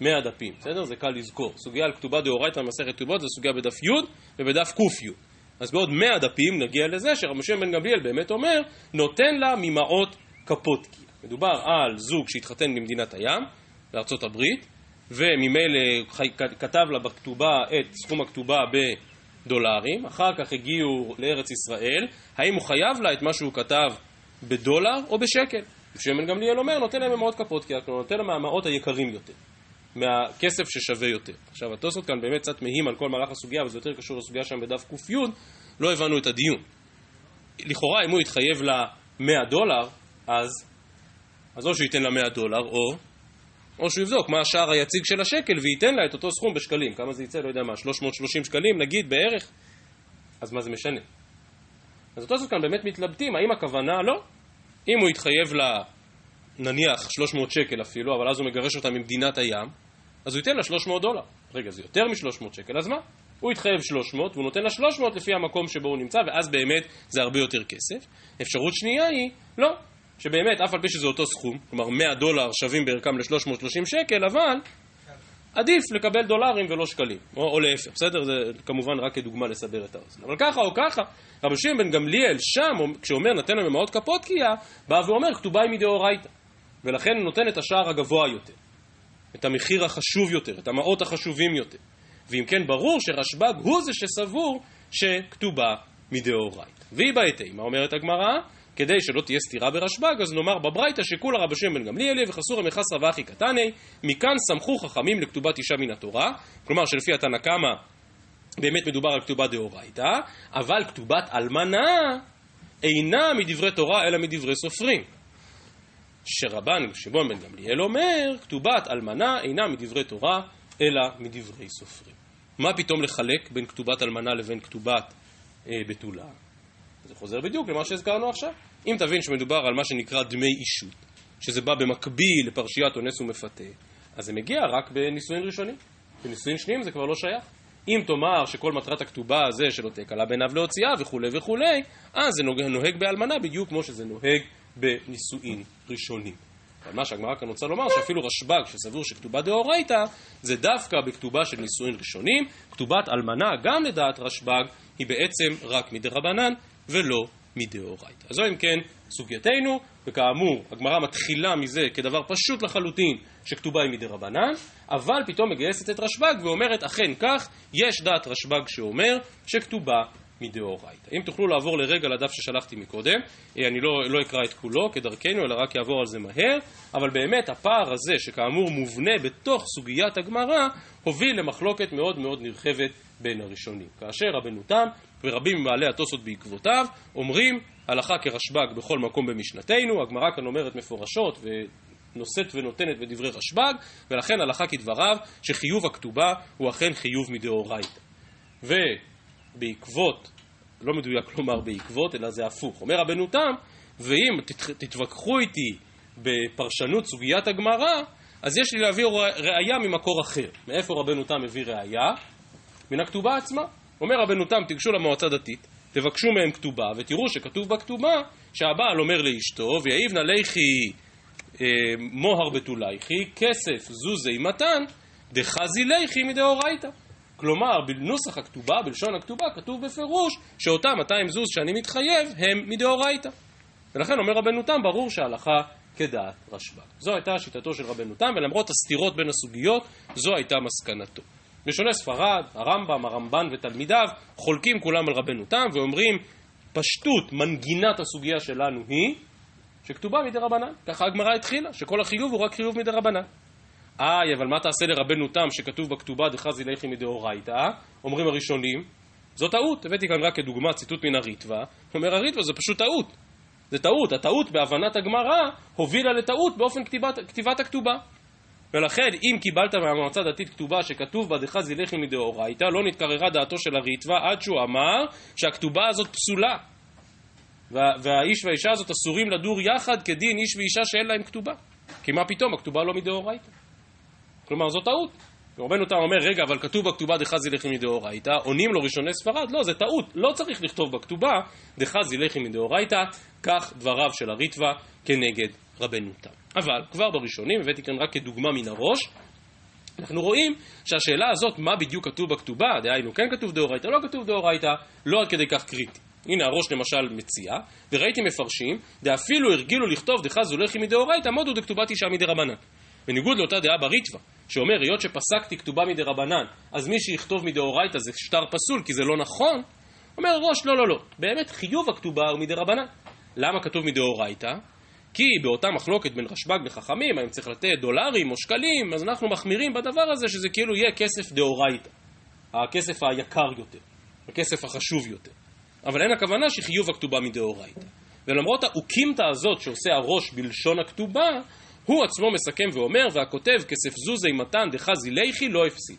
100 דפים, בסדר? זה קל לזכור. סוגיה על כתובה דאורייתא במסכת כתובות, זו סוגיה בדף י' ובדף ק"י. אז בעוד 100 דפים נגיע לזה שרבי שמעון בן גמליאל באמת אומר, נותן לה ממעות קפוטקי. מדובר על זוג שהתחתן במדינת הים, בארצות הברית, וממילא כתב לה בכתובה את סכום הכתובה בדולרים, אחר כך הגיעו לארץ ישראל, האם הוא חייב לה את מה שהוא כתב בדולר או בשקל? שמן גמליאל אומר, נותן להם ממעות כפות, כי הוא נותן להם מהמעות היקרים יותר, מהכסף ששווה יותר. עכשיו, התוספות כאן באמת קצת מהים על כל מהלך הסוגיה, וזה יותר קשור לסוגיה שם בדף ק"י, לא הבנו את הדיון. לכאורה, אם הוא יתחייב לה 100 דולר, אז אז או שהוא ייתן לה 100 דולר, או, או שהוא יבדוק מה השער היציג של השקל וייתן לה את אותו סכום בשקלים. כמה זה יצא? לא יודע מה, 330 שקלים נגיד בערך? אז מה זה משנה? אז אותו זאת כאן באמת מתלבטים, האם הכוונה? לא. אם הוא יתחייב לה, נניח 300 שקל אפילו, אבל אז הוא מגרש אותה ממדינת הים, אז הוא ייתן לה 300 דולר. רגע, זה יותר מ-300 שקל, אז מה? הוא יתחייב 300 והוא נותן לה 300 לפי המקום שבו הוא נמצא, ואז באמת זה הרבה יותר כסף. אפשרות שנייה היא, לא, שבאמת, אף על פי שזה אותו סכום, כלומר 100 דולר שווים בערכם ל-330 שקל, אבל עדיף לקבל דולרים ולא שקלים, או, או להפך, בסדר? זה כמובן רק כדוגמה לסבר את האוזן. אבל ככה או ככה, רבי שמעון בן גמליאל שם, כשאומר נתן להם במעות קפוטקיה, בא ואומר כתובה היא מדאורייתא. ולכן הוא נותן את השער הגבוה יותר, את המחיר החשוב יותר, את המעות החשובים יותר. ואם כן, ברור שרשב"ג הוא זה שסבור שכתובה מדאורייתא. והיא בהתאם, מה אומרת הגמרא? כדי שלא תהיה סתירה ברשב"ג, אז נאמר בברייתא שכולה רבי שמעון בן גמליאלי וחסורא מחסרא ואחי קטני, מכאן סמכו חכמים לכתובת אישה מן התורה, כלומר שלפי התנא קמא באמת מדובר על כתובה דאורייתא, אבל כתובת אלמנה אינה מדברי תורה אלא מדברי סופרים. שרבן שמעון בן גמליאל אומר, כתובת אלמנה אינה מדברי תורה אלא מדברי סופרים. מה פתאום לחלק בין כתובת אלמנה לבין כתובת אה, בתולה? זה חוזר בדיוק למה שהזכרנו עכשיו. אם תבין שמדובר על מה שנקרא דמי אישות, שזה בא במקביל לפרשיית אונס ומפתה, אז זה מגיע רק בנישואין ראשונים. בנישואין שניים זה כבר לא שייך. אם תאמר שכל מטרת הכתובה זה שלא תהיה קלה בעיניו להוציאה וכולי וכולי, אז זה נוהג באלמנה בדיוק כמו שזה נוהג בנישואין ראשונים. אבל מה שהגמרא כאן רוצה לומר, שאפילו רשב"ג שסבור שכתובה דאורייתא, זה דווקא בכתובה של נישואין ראשונים. כתובת אלמנה, גם לדעת רשב"ג, היא בעצם רק מדרבנן, ולא מדאורייתא. אז זו אם כן סוגייתנו, וכאמור, הגמרא מתחילה מזה כדבר פשוט לחלוטין, שכתובה היא מדי רבנן, אבל פתאום מגייסת את רשב"ג ואומרת אכן כך, יש דעת רשב"ג שאומר שכתובה מדאורייתא. אם תוכלו לעבור לרגע לדף ששלחתי מקודם, אה, אני לא, לא אקרא את כולו כדרכנו, אלא רק אעבור על זה מהר, אבל באמת הפער הזה, שכאמור מובנה בתוך סוגיית הגמרא, הוביל למחלוקת מאוד מאוד נרחבת בין הראשונים. כאשר רבנו תם ורבים מבעלי התוספות בעקבותיו אומרים הלכה כרשב"ג בכל מקום במשנתנו, הגמרא כאן אומרת מפורשות ונושאת ונותנת בדברי רשב"ג, ולכן הלכה כדבריו שחיוב הכתובה הוא אכן חיוב מדאורייתא. ובעקבות, לא מדויק לומר בעקבות, אלא זה הפוך. אומר רבנו תם, ואם תתווכחו איתי בפרשנות סוגיית הגמרא, אז יש לי להביא ראייה ממקור אחר. מאיפה רבנו תם מביא ראייה? מן הכתובה עצמה. אומר רבנו תם, תיגשו למועצה דתית, תבקשו מהם כתובה, ותראו שכתוב בכתובה שהבעל אומר לאשתו, ויעיב נא ליכי אה, מוהר בתולייכי, כסף זוזי מתן, דחזי ליכי מדאורייתא. כלומר, בנוסח הכתובה, בלשון הכתובה, כתוב בפירוש שאותם 200 זוז שאני מתחייב הם מדאורייתא. ולכן אומר רבנו תם, ברור שההלכה כדעת רשב"ג. זו הייתה שיטתו של רבנו תם, ולמרות הסתירות בין הסוגיות, זו הייתה מסקנתו. ראשוני ספרד, הרמב"ם, הרמב"ן ותלמידיו, חולקים כולם על רבנו תם ואומרים, פשטות מנגינת הסוגיה שלנו היא שכתובה מדי רבנן. ככה הגמרא התחילה, שכל החיוב הוא רק חיוב מדי רבנן. איי, אבל מה תעשה לרבנו תם שכתוב בכתובה דחזי לחי מדאורייתא? אומרים הראשונים, זו טעות. הבאתי כאן רק כדוגמה ציטוט מן הריטב"א. אומר הריטב"א זה פשוט טעות. זה טעות. הטעות בהבנת הגמרא הובילה לטעות באופן כתיבת, כתיבת הכתובה. ולכן אם קיבלת מהמועצה הדתית כתובה שכתוב בה דחזי לחי מדאורייתא, לא נתקררה דעתו של הריטב"א עד שהוא אמר שהכתובה הזאת פסולה. וה, והאיש והאישה הזאת אסורים לדור יחד כדין איש ואישה שאין להם כתובה. כי מה פתאום, הכתובה לא מדאורייתא. כלומר זו טעות. רבנו תם אומר, רגע, אבל כתוב בכתובה דחזי לחי מדאורייתא, עונים לו ראשוני ספרד, לא, זה טעות, לא צריך לכתוב בכתובה דחזי לחי מדאורייתא, כך דבריו של הריטב"א כנגד רבנו תם. אבל כבר בראשונים, הבאתי כאן רק כדוגמה מן הראש, אנחנו רואים שהשאלה הזאת, מה בדיוק כתוב בכתובה, דהיינו כן כתוב דאורייתא, לא כתוב דאורייתא, לא עד כדי כך קריטי. הנה הראש למשל מציע, וראיתי מפרשים, דאפילו הרגילו לכתוב דחזו לחי מדאורייתא, מודו דכתובת אישה מדרבנן. בניגוד לאותה דעה בריטווה, שאומר, היות שפסקתי כתובה מדרבנן, אז מי שיכתוב מדאורייתא זה שטר פסול, כי זה לא נכון, אומר ראש, לא, לא, לא, באמת חיוב הכתובה הוא מדרבנן. למה כתוב מדאורייתא? כי באותה מחלוקת בין רשב"ג וחכמים, האם צריך לתת דולרים או שקלים, אז אנחנו מחמירים בדבר הזה שזה כאילו יהיה כסף דאורייתא, הכסף היקר יותר, הכסף החשוב יותר. אבל אין הכוונה שחיוב הכתובה מדאורייתא. ולמרות האוקימתא הזאת שעושה הראש בלשון הכתובה, הוא עצמו מסכם ואומר, והכותב כסף זוזי מתן דחזי ליכי לא הפסיד.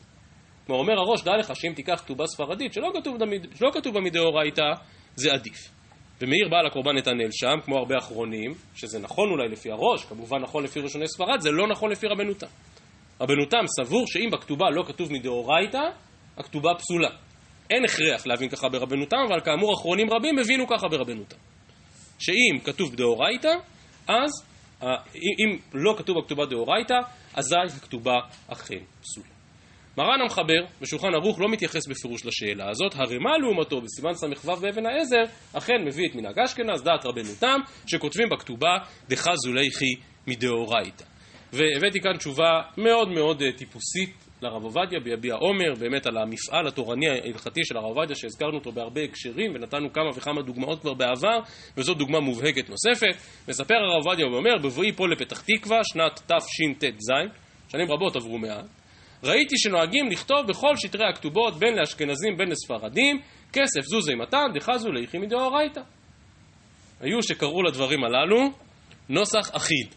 כלומר אומר הראש, דע לך שאם תיקח כתובה ספרדית שלא כתוב בה מדאורייתא, זה עדיף. ומאיר בעל הקורבן נתנאל שם, כמו הרבה אחרונים, שזה נכון אולי לפי הראש, כמובן נכון לפי ראשוני ספרד, זה לא נכון לפי רבנו תם. רבנו תם סבור שאם בכתובה לא כתוב מדאורייתא, הכתובה פסולה. אין הכרח להבין ככה ברבנו תם, אבל כאמור אחרונים רבים הבינו ככה ברבנו תם. שאם כתוב בדאורייתא, אז אם לא כתוב בכתובה דאורייתא, אזי הכתובה אכן פסולה. מרן המחבר בשולחן ערוך לא מתייחס בפירוש לשאלה הזאת, הרמ"א לעומתו בסימן ס"ו באבן העזר אכן מביא את מנהג אשכנז, דעת רבנו תם, שכותבים בכתובה דחזו ליכי מדאורייתא. והבאתי כאן תשובה מאוד מאוד אה, טיפוסית לרב עובדיה ביביע עומר, באמת על המפעל התורני ההלכתי של הרב עובדיה שהזכרנו אותו בהרבה הקשרים ונתנו כמה וכמה דוגמאות כבר בעבר וזו דוגמה מובהקת נוספת. מספר הרב עובדיה ואומר, בבואי פה לפתח תקווה, שנת תשט"ז, שנים רבות עברו מאז, ראיתי שנוהגים לכתוב בכל שטרי הכתובות בין לאשכנזים בין לספרדים כסף זוזי מתן דחזו ליחי מדאורייתא. היו שקראו לדברים הללו נוסח אחיד.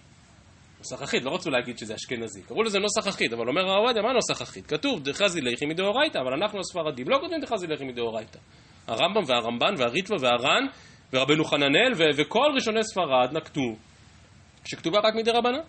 נוסח אחיד, לא רצו להגיד שזה אשכנזי, קראו לזה נוסח אחיד, אבל אומר הרב עובדיה, מה נוסח אחיד? כתוב דחזי ליחי מדאורייתא, אבל אנחנו הספרדים לא כותבים דחזי ליחי מדאורייתא. הרמב"ם והרמב"ן והריטב"א והר"ן ורבנו חננאל וכל ראשוני ספרד נקטו שכתובה רק מדי רבנן.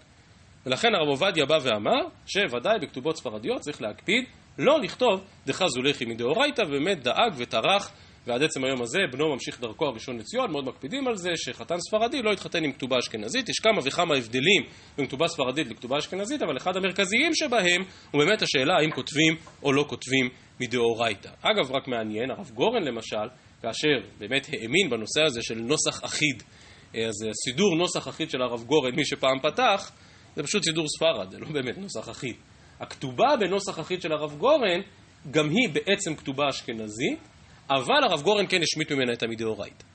ולכן הרב עובדיה בא ואמר שוודאי בכתובות ספרדיות צריך להקפיד לא לכתוב דחזו לחי מדאורייתא, ובאמת דאג וטרח ועד עצם היום הזה בנו ממשיך דרכו הראשון לציון, מאוד מקפידים על זה שחתן ספרדי לא יתחתן עם כתובה אשכנזית. יש כמה וכמה הבדלים בין כתובה ספרדית לכתובה אשכנזית, אבל אחד המרכזיים שבהם הוא באמת השאלה האם כותבים או לא כותבים מדאורייתא. אגב, רק מעניין, הרב גורן למשל, כאשר באמת האמין בנושא הזה של נוסח אחיד, אז סידור נוסח אחיד של הרב גורן, מי שפעם פתח, זה פשוט סידור ספרד, זה לא באמת נוסח אחיד. הכתובה בנוסח אחיד של הרב גורן, גם היא בעצם כתובה אשכנזית, אבל הרב גורן כן השמיט ממנה את המדאורייתא.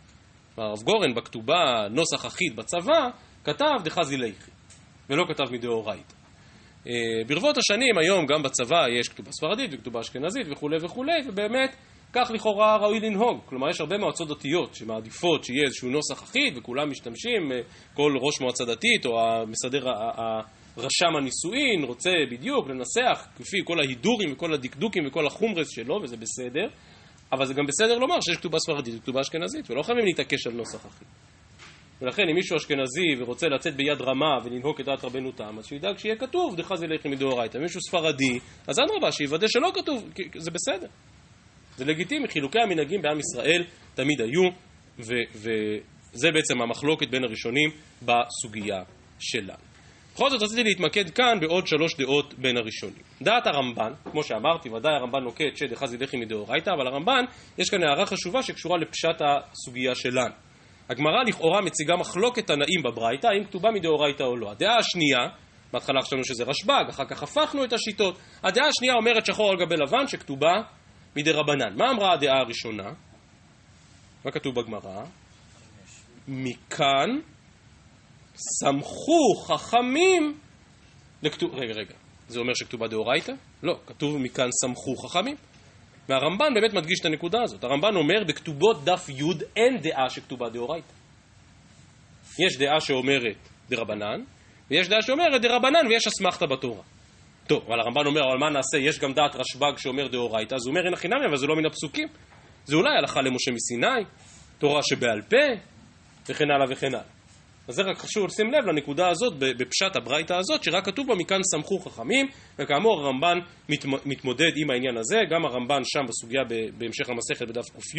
הרב גורן בכתובה נוסח אחיד בצבא, כתב דחזי ליכי, ולא כתב מדאורייתא. אה, ברבות השנים היום גם בצבא יש כתובה ספרדית וכתובה אשכנזית וכולי וכולי, ובאמת כך לכאורה ראוי לנהוג. כלומר, יש הרבה מועצות דתיות שמעדיפות שיהיה איזשהו נוסח אחיד וכולם משתמשים, אה, כל ראש מועצה דתית או המסדר, רשם הנישואין רוצה בדיוק לנסח כפי כל ההידורים וכל הדקדוקים וכל החומרס שלו, וזה בסדר, אבל זה גם בסדר לומר שיש כתובה ספרדית וכתובה אשכנזית, ולא חייבים להתעקש על נוסח אחיד. ולכן אם מישהו אשכנזי ורוצה לצאת ביד רמה ולנהוג כדעת רבנו תם, אז שידאג שיהיה כתוב דחזי לחי מדאורייתא. אם מישהו ספרדי, אז אדרבה, שיוודא שלא כתוב, זה בסדר. זה לגיטימי, חילוקי המנהגים בעם ישראל תמיד היו, וזה בעצם המחלוקת בין הראשונים בסוגיה שלנו. בכל זאת רציתי להתמקד כאן בעוד שלוש דעות בין הראשונים. דעת הרמב"ן, כמו שאמרתי, ודאי הרמב"ן נוקט שדחזי לחי מדאורייתא, אבל הרמב"ן, יש כאן הערה חשובה שקשורה לפשט הסוגיה שלנו. הגמרא לכאורה מציגה מחלוקת תנאים בברייתא, האם כתובה מדאורייתא או לא. הדעה השנייה, בהתחלה חשבנו שזה רשב"ג, אחר כך הפכנו את השיטות. הדעה השנייה אומרת שחור על גבי לבן שכתובה מדי רבנן. מה אמרה הדעה הראשונה? מה כתוב בגמרא? מכאן סמכו חכמים לכתוב... רגע, רגע, זה אומר שכתובה דאורייתא? לא, כתוב מכאן סמכו חכמים. והרמב"ן באמת מדגיש את הנקודה הזאת. הרמב"ן אומר, בכתובות דף י' אין דעה שכתובה דאורייתא. יש דעה שאומרת דרבנן, ויש דעה שאומרת דרבנן ויש אסמכתא בתורה. טוב, אבל הרמב"ן אומר, אבל מה נעשה? יש גם דעת רשב"ג שאומר דאורייתא, אז הוא אומר אין הכי נמי, אבל זה לא מן הפסוקים. זה אולי הלכה למשה מסיני, תורה שבעל פה, וכן הלאה וכן הלאה. אז זה רק חשוב לשים לב לנקודה הזאת, בפשט הברייתא הזאת, שרק כתוב בה מכאן סמכו חכמים, וכאמור הרמב"ן מתמודד עם העניין הזה, גם הרמב"ן שם בסוגיה בהמשך המסכת בדף ק"י,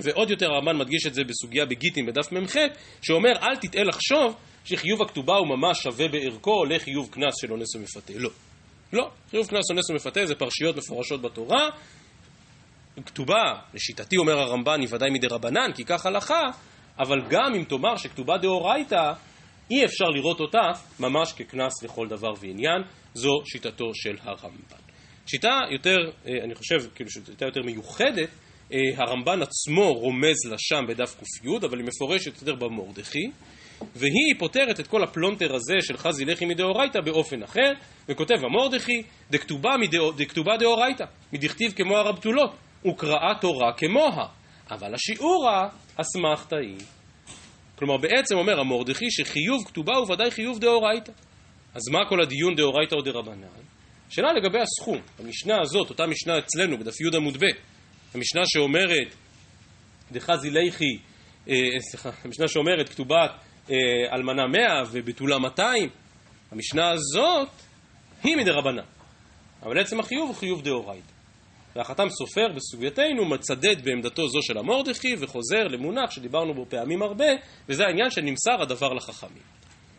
ועוד יותר הרמב"ן מדגיש את זה בסוגיה בגיטין בדף מ"ח, שאומר אל תטעה לחשוב שחיוב הכתובה הוא ממש שווה בערכו לחיוב קנס של אונס ומפתה. לא. לא. חיוב קנס אונס ומפתה זה פרשיות מפורשות בתורה. כתובה, לשיטתי אומר הרמב"ן, היא ודאי מדי רבנן, כי כך הלכה, אבל גם אם תאמר שכתובה דאורייתא, אי אפשר לראות אותה ממש כקנס לכל דבר ועניין, זו שיטתו של הרמב"ן. שיטה יותר, אה, אני חושב, כאילו שיטה יותר מיוחדת, אה, הרמב"ן עצמו רומז לה שם בדף ק"י, אבל היא מפורשת יותר במורדכי, והיא פותרת את כל הפלונטר הזה של חזי ליכי מדאורייתא באופן אחר, וכותב המורדכי, דכתובה דאורייתא, מדכתיב כמוהר הבתולות, וקראה תורה כמוה. אבל השיעורה אסמכתא היא. כלומר בעצם אומר המורדכי שחיוב כתובה הוא ודאי חיוב דאורייתא. אז מה כל הדיון דאורייתא או דרבנן? שאלה לגבי הסכום. המשנה הזאת, אותה משנה אצלנו בדף י' עמוד ב', המשנה שאומרת דחזי ליחי, אה, סליחה, המשנה שאומרת כתובת אה, אלמנה מאה ובתולה מאתיים, המשנה הזאת היא מדרבנן. אבל עצם החיוב הוא חיוב דאורייתא. והחתם סופר בסוגייתנו מצדד בעמדתו זו של המורדכי וחוזר למונח שדיברנו בו פעמים הרבה, וזה העניין שנמסר הדבר לחכמים.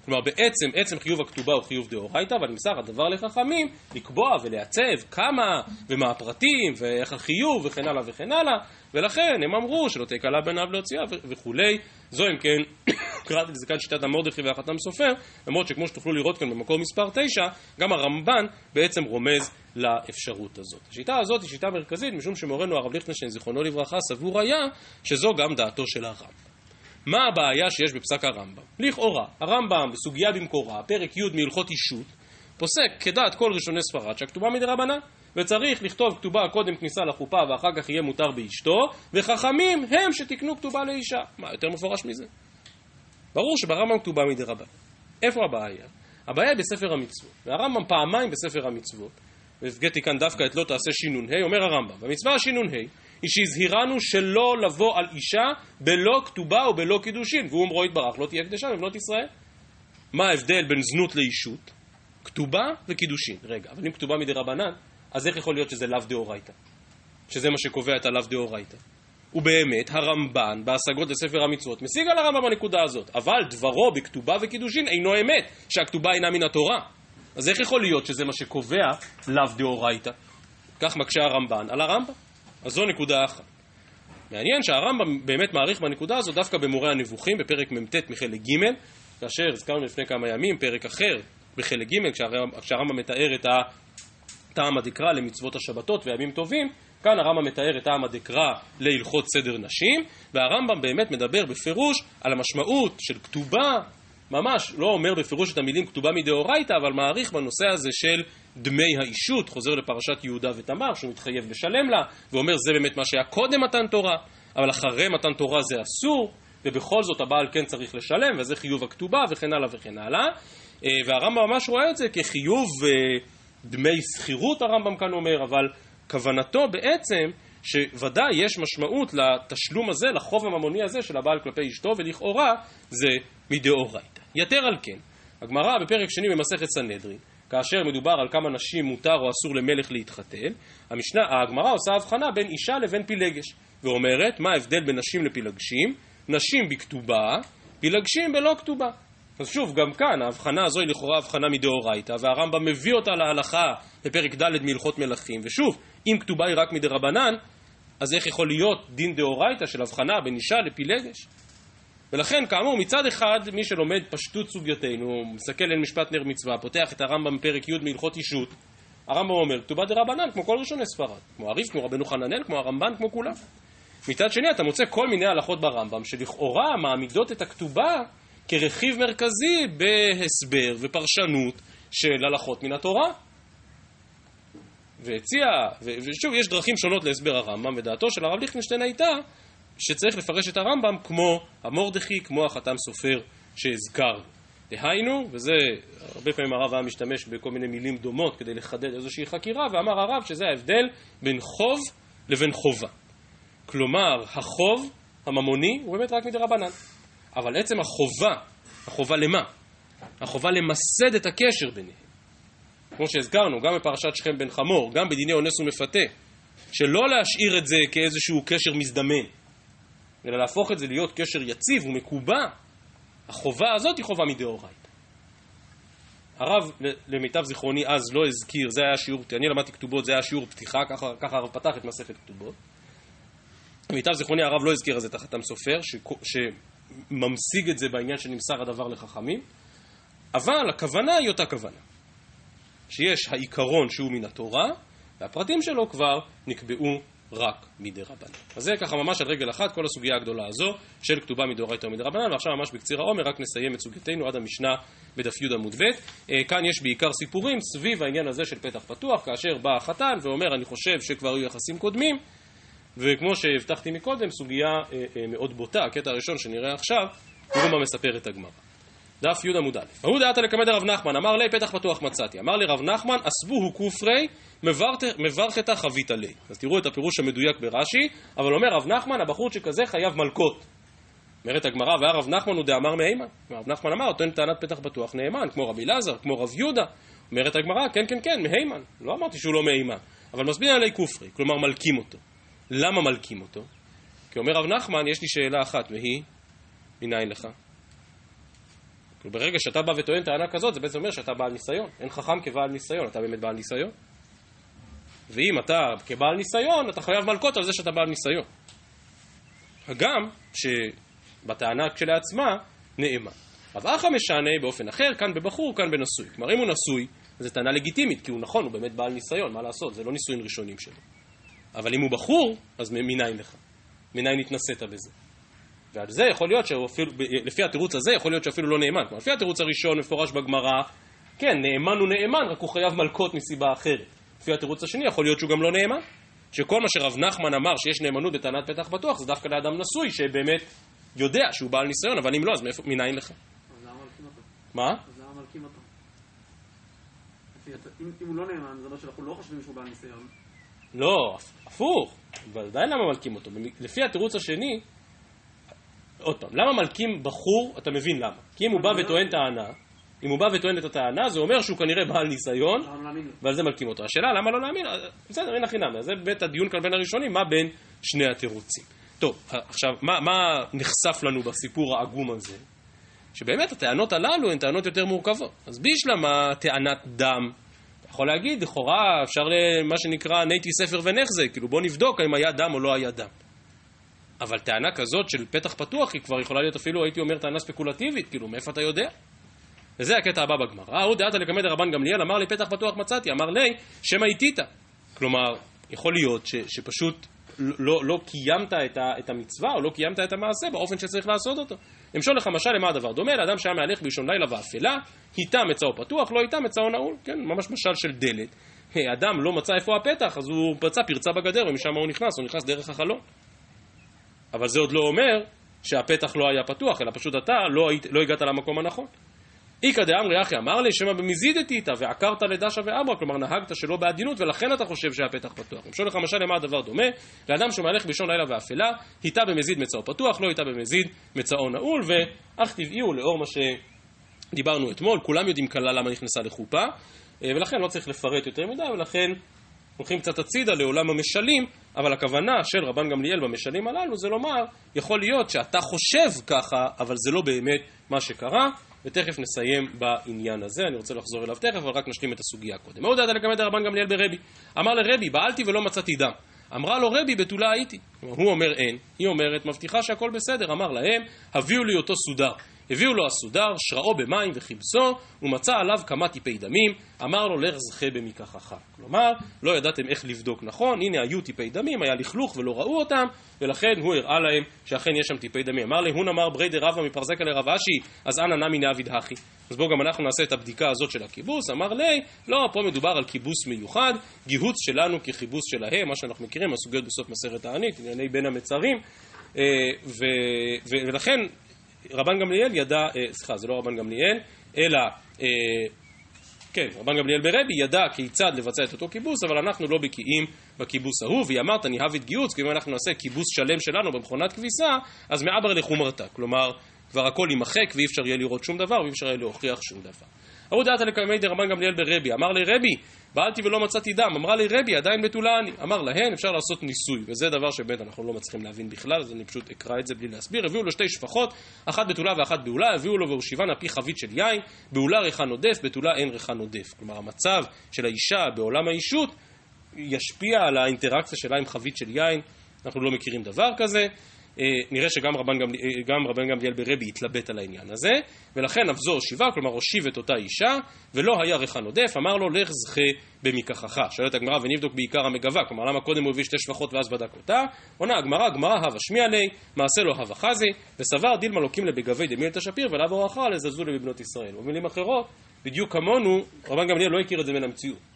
כלומר בעצם, עצם חיוב הכתובה הוא חיוב דאורייתא, אבל נמסר הדבר לחכמים לקבוע ולעצב כמה ומה הפרטים ואיך החיוב וכן הלאה וכן הלאה, ולכן הם אמרו שלא תהיה קלה בעיניו להוציאה וכולי. זו אם כן, קראתי לזה כאן שיטת המורדכי והחתם סופר, למרות שכמו שתוכלו לראות כאן במקור מספר 9, גם הרמב"ן בעצם רומז לאפשרות הזאת. השיטה הזאת היא שיטה מרכזית, משום שמורנו הרב ליכטנשטיין, זיכרונו לברכה, סבור היה שזו גם דעתו של הרמב"ם. מה הבעיה שיש בפסק הרמב"ם? לכאורה, הרמב"ם בסוגיה במקורה, פרק י' מהלכות אישות, פוסק כדעת כל ראשוני ספרד שהכתובה מדי רבנן, וצריך לכתוב כתובה קודם כניסה לחופה ואחר כך יהיה מותר באשתו, וחכמים הם שתקנו כתובה לאישה. מה, יותר מפורש מזה? ברור שברמב"ם כתובה מדי רבנן. איפה הבעיה? הבעיה היא בספר המצוות, והרמב"ם פעמיים בספר המצוות, והפגעתי כאן דווקא את לא תעשה שינון ה', אומר הרמב"ם, במצווה השינון ה' היא שהזהירנו שלא לבוא על אישה בלא כתובה או בלא קידושין, והוא אומרו יתברך לא תהיה קדשה מבנות ישראל. מה ההבדל בין זנות לאישות? כתובה וקידושין. רגע, אבל אם כתובה מדי רבנן, אז איך יכול להיות שזה לאו דאורייתא? שזה מה שקובע את הלאו דאורייתא. ובאמת, הרמב"ן בהשגות לספר המצוות משיג על הרמב"ם בנקודה הזאת, אבל דברו בכתובה וקידושין אינו אמת, שהכתובה אינה מן התורה. אז איך יכול להיות שזה מה שקובע לאו דאורייתא? כך מקשה הרמב"ן על הרמב"ם. אז זו נקודה אחת. מעניין שהרמב"ם באמת מעריך בנקודה הזו דווקא במורה הנבוכים בפרק מ"ט מחלק ג', כאשר הזכרנו לפני כמה ימים, פרק אחר, בחלק ג', כשהרמב"ם מתאר את הטעם הדקרא למצוות השבתות וימים טובים, כאן הרמב"ם מתאר את טעם הדקרא להלכות סדר נשים, והרמב"ם באמת מדבר בפירוש על המשמעות של כתובה, ממש לא אומר בפירוש את המילים כתובה מדאורייתא, אבל מעריך בנושא הזה של דמי האישות, חוזר לפרשת יהודה ותמר, שהוא מתחייב לשלם לה, ואומר זה באמת מה שהיה קודם מתן תורה, אבל אחרי מתן תורה זה אסור, ובכל זאת הבעל כן צריך לשלם, וזה חיוב הכתובה, וכן הלאה וכן הלאה. אה, והרמב"ם ממש רואה את זה כחיוב אה, דמי שכירות, הרמב"ם כאן אומר, אבל כוונתו בעצם שוודאי יש משמעות לתשלום הזה, לחוב הממוני הזה של הבעל כלפי אשתו, ולכאורה זה מדאורייתא. יתר על כן, הגמרא בפרק שני במסכת סנהדרין, כאשר מדובר על כמה נשים מותר או אסור למלך להתחתן, המשנה, הגמרא עושה הבחנה בין אישה לבין פילגש, ואומרת מה ההבדל בין נשים לפילגשים? נשים בכתובה, פילגשים בלא כתובה. אז שוב, גם כאן ההבחנה הזו היא לכאורה הבחנה מדאורייתא, והרמב"ם מביא אותה להלכה בפרק ד' מהלכות מלכים, ושוב, אם כתובה היא רק מדרבנן, אז איך יכול להיות דין דאורייתא של הבחנה בין אישה לפילגש? ולכן, כאמור, מצד אחד, מי שלומד פשטות סוגייתנו, מסתכל על משפט נר מצווה, פותח את הרמב"ם בפרק י' מהלכות אישות, הרמב"ם אומר, כתובה דרבנן, כמו כל ראשוני ספרד, כמו הריף, כמו רבנו חננאל, כמו הרמב"ן, כמו כולם. מצד שני, אתה מוצא כל מיני הלכות ברמב"ם, שלכאורה מעמידות את הכתובה כרכיב מרכזי בהסבר ופרשנות של הלכות מן התורה. והציע, ושוב, יש דרכים שונות להסבר הרמב"ם, ודעתו של הרב ליכטנשטיין הייתה שצריך לפרש את הרמב"ם כמו המורדכי, כמו החתם סופר שהזכר. דהיינו, וזה, הרבה פעמים הרב היה משתמש בכל מיני מילים דומות כדי לחדד איזושהי חקירה, ואמר הרב שזה ההבדל בין חוב לבין חובה. כלומר, החוב הממוני הוא באמת רק מדרבנן. אבל עצם החובה, החובה למה? החובה למסד את הקשר ביניהם. כמו שהזכרנו, גם בפרשת שכם בן חמור, גם בדיני אונס ומפתה, שלא להשאיר את זה כאיזשהו קשר מזדמן, אלא להפוך את זה להיות קשר יציב ומקובע, החובה הזאת היא חובה מדאורייתא. הרב, למיטב זיכרוני, אז לא הזכיר, זה היה שיעור, אני למדתי כתובות, זה היה שיעור פתיחה, ככה, ככה הרב פתח את מסכת כתובות. למיטב זיכרוני הרב לא הזכיר אז את החתם סופר, ש, שממשיג את זה בעניין שנמסר הדבר לחכמים, אבל הכוונה היא אותה כוונה. שיש העיקרון שהוא מן התורה, והפרטים שלו כבר נקבעו רק מדי רבנן. אז זה ככה ממש על רגל אחת, כל הסוגיה הגדולה הזו של כתובה מדאורייתא ומדי רבנן, ועכשיו ממש בקציר העומר רק נסיים את סוגייתנו עד המשנה בדף י עמוד ב'. אה, כאן יש בעיקר סיפורים סביב העניין הזה של פתח פתוח, כאשר בא החתן ואומר אני חושב שכבר היו יחסים קודמים, וכמו שהבטחתי מקודם, סוגיה אה, אה, מאוד בוטה, הקטע הראשון שנראה עכשיו, הוא מספר את הגמרא. דף י עמוד א', ההוא דעתה לקמד רב נחמן, אמר לי פתח פתוח מצאתי, אמר לי רב נחמן, אסבוהו כופרי, מברכתה חבית לי. אז תראו את הפירוש המדויק ברש"י, אבל אומר רב נחמן, הבחור שכזה חייב מלקות. אומרת הגמרא, והרב נחמן הוא דאמר מהימן. רב נחמן אמר, טוען טענת פתח פתוח נאמן, כמו רבי אלעזר, כמו רב יהודה. אומרת הגמרא, כן, כן, כן, מהימן. לא אמרתי שהוא לא מהימן, אבל מסביר עלי כופרי, כלומר מלקים אותו. למה מלקים אותו? כי אומר רב נחמן, יש לי שאלה אחת, והיא, מניין לך? ברגע שאתה בא וטוען טענה כזאת, זה בעצם אומר שאתה בעל ניסיון. אין חכם כבעל ניסיון, אתה באמת בעל ניסיון. ואם אתה כבעל ניסיון, אתה חייב מלקות על זה שאתה בעל ניסיון. הגם שבטענה כשלעצמה נאמן. רב אחא משנה באופן אחר, כאן בבחור, כאן בנשוי. כלומר, אם הוא נשוי, זו טענה לגיטימית, כי הוא נכון, הוא באמת בעל ניסיון, מה לעשות, זה לא נישואים ראשונים שלו. אבל אם הוא בחור, אז מניין לך? מניין התנסית בזה? ועל זה יכול להיות שאפילו, לפי התירוץ הזה, יכול להיות שאפילו לא נאמן. כלומר, לפי התירוץ הראשון מפורש בגמרא, כן, נאמן הוא נאמן, רק הוא חייב מלקות מסיבה אחרת. לפי התירוץ השני, יכול להיות שהוא גם לא נאמן. שכל מה שרב נחמן אמר שיש נאמנות בטענת פתח פתוח, זה דווקא לאדם נשוי שבאמת יודע שהוא בעל ניסיון, אבל אם לא, אז מניין לך? אז למה מלקים אותו? מה? אז למה מלקים אותו? אם הוא לא נאמן, זה אומר שאנחנו לא חושבים שהוא בעל ניסיון. לא, הפוך. ודאי למה מלקים אותו. לפי התירוץ השני, עוד פעם, למה מלקים בחור, אתה מבין למה. כי אם הוא בא וטוען טענה, אם הוא בא וטוען את הטענה, זה אומר שהוא כנראה בעל ניסיון, ועל זה מלקים אותו. השאלה, למה לא להאמין? בסדר, אין הכי נמי. זה בית הדיון כאן בין הראשונים, מה בין שני התירוצים. טוב, עכשיו, מה, מה נחשף לנו בסיפור העגום הזה? שבאמת הטענות הללו הן טענות יותר מורכבות. אז בישלמה טענת דם, יכול להגיד, לכאורה אפשר למה שנקרא נייטי ספר ונחזה, כאילו בוא נבדוק האם היה דם או לא היה דם. אבל טענה כזאת של פתח פתוח היא כבר יכולה להיות אפילו, הייתי אומר, טענה ספקולטיבית, כאילו, מאיפה אתה יודע? וזה הקטע הבא בגמרא. הוא דעת לקמד רבן גמליאל, אמר לי פתח פתוח מצאתי, אמר לי, שמא איתית. כלומר, יכול להיות ש, שפשוט לא, לא קיימת את, ה, את המצווה או לא קיימת את המעשה באופן שצריך לעשות אותו. אמשול לך משל למה הדבר דומה? לאדם שהיה מהלך באישון לילה ואפלה, היטה מצאו פתוח, לא היטה מצאו נעול, כן, ממש משל של דלת. אדם לא מצא איפה הפתח, אז הוא פצע פרצה בגדר, ומשם הוא נכנס, הוא נכנס דרך החלון. אבל זה עוד לא אומר שהפתח לא היה פתוח, אלא פשוט אתה לא, היית, לא הגעת למקום הנכון. איכא דאמרי אחי אמר לי שמא במזידתי איתה ועקרת לדשא ואמרה, כלומר נהגת שלא בעדינות ולכן אתה חושב שהפתח פתוח. אמשול לך משל למה הדבר דומה? לאדם שמהלך באישון לילה ואפלה, היטה במזיד מצאו פתוח, לא היטה במזיד מצאו נעול, ואך טבעי הוא לאור מה שדיברנו אתמול, כולם יודעים כלה למה נכנסה לחופה, אה, ולכן לא צריך לפרט יותר מדי, ולכן הולכים קצת הצידה לעולם המשלים, אבל הכוונה של רבן גמליאל במשלים הללו זה לומר, יכול להיות שאתה חושב ככה, אבל זה לא באמת מה שקרה, ותכף נסיים בעניין הזה, אני רוצה לחזור אליו תכף, אבל רק נשלים את הסוגיה קודם. מה הודעת לקמת רבן גמליאל ברבי? אמר לרבי, בעלתי ולא מצאתי דם. אמרה לו רבי, בתולה הייתי. הוא אומר אין, היא אומרת, מבטיחה שהכל בסדר. אמר להם, הביאו לי אותו סודר. הביאו לו הסודר, שראו במים וכיבסו, ומצא עליו כמה טיפי דמים, אמר לו לך זכה במיקחך. כלומר, לא ידעתם איך לבדוק נכון, הנה היו טיפי דמים, היה לכלוך ולא ראו אותם, ולכן הוא הראה להם שאכן יש שם טיפי דמים. אמר להון אמר בריידר רבא מפרזקה לרב אשי, אז אנא נמי נעביד הכי. אז בואו גם אנחנו נעשה את הבדיקה הזאת של הכיבוס. אמר לי, לא, פה מדובר על כיבוס מיוחד, גיהוץ שלנו ככיבוס שלהם, מה שאנחנו מכירים, הסוגיות בסוף מסכת תענית, ענייני בין המצרים, אה, ולכן רבן גמליאל ידע, אה, סליחה, זה לא רבן גמליאל, אלא, אה, כן, רבן גמליאל ברבי ידע כיצד לבצע את אותו כיבוס, אבל אנחנו לא בקיאים בכיבוס ההוא, והיא אמרת ניהבית גיוץ, כי אם אנחנו נעשה כיבוס שלם שלנו במכונת כביסה, אז מעבר לחומרתה, כלומר, כבר הכל יימחק ואי אפשר יהיה לראות שום דבר ואי אפשר יהיה להוכיח שום דבר. ההוא דעת לקיימי דרבן גמליאל ברבי, אמר לי רבי, בעלתי ולא מצאתי דם, אמרה לי רבי, עדיין בתולה אני. אמר להן, אפשר לעשות ניסוי, וזה דבר שבאמת אנחנו לא מצליחים להבין בכלל, אז אני פשוט אקרא את זה בלי להסביר. הביאו לו שתי שפחות, אחת בתולה ואחת בעולה, הביאו לו והושיבן על פי חבית של יין, בעולה ריחה נודף, בתולה אין ריחה נודף. כלומר, המצב של האישה בעולם האישות ישפיע על האינטראקציה שלה עם חבית של יין, אנחנו לא מכירים דבר כזה. אה, נראה שגם רבן, אה, רבן גמליאל ברבי התלבט על העניין הזה, ולכן אף זו הושיבה, כלומר הושיב את אותה אישה, ולא היה ריחן עודף, אמר לו לך זכה במיקחך. שואלת הגמרא ונבדוק בעיקר המגבה, כלומר למה קודם הוא הביא שתי שפחות ואז בדק אותה? עונה הגמרא, גמרא הווה שמיע לי, מעשה לו הווה חזי, וסבר דילמה לוקים לבגבי דמילתא שפיר ולאו אורחה לזלזול בבנות ישראל. במילים אחרות, בדיוק כמונו, רבן גמליאל לא הכיר את זה מן המציאות.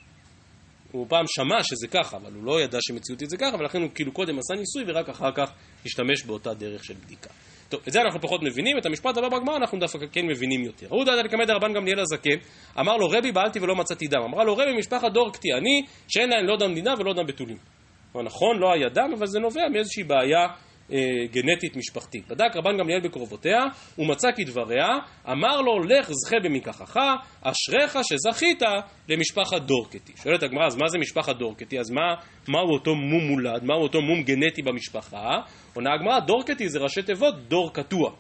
הוא פעם שמע שזה ככה, אבל הוא לא ידע שמציאותית זה ככה, ולכן הוא כאילו קודם עשה ניסוי ורק אחר כך השתמש באותה דרך של בדיקה. טוב, את זה אנחנו פחות מבינים, את המשפט הבא בגמרא אנחנו דווקא כן מבינים יותר. הוא דעת לקמד רבן גמליאל הזקן, אמר לו רבי בעלתי ולא מצאתי דם. אמרה לו רבי משפחת דור קטי אני, שאין להם לא דם דינה ולא דם בתולים. נכון, לא היה דם, אבל זה נובע מאיזושהי בעיה גנטית משפחתית. בדק רבן גמליאל בקרובותיה, ומצא כדבריה, אמר לו לך זכה במיקחך, אשריך שזכית למשפחת דורקטי. שואלת הגמרא, אז מה זה משפחת דורקטי? אז מה, מהו אותו מום מולד? מהו אותו מום גנטי במשפחה? עונה הגמרא, דורקטי זה ראשי תיבות דור קטוע.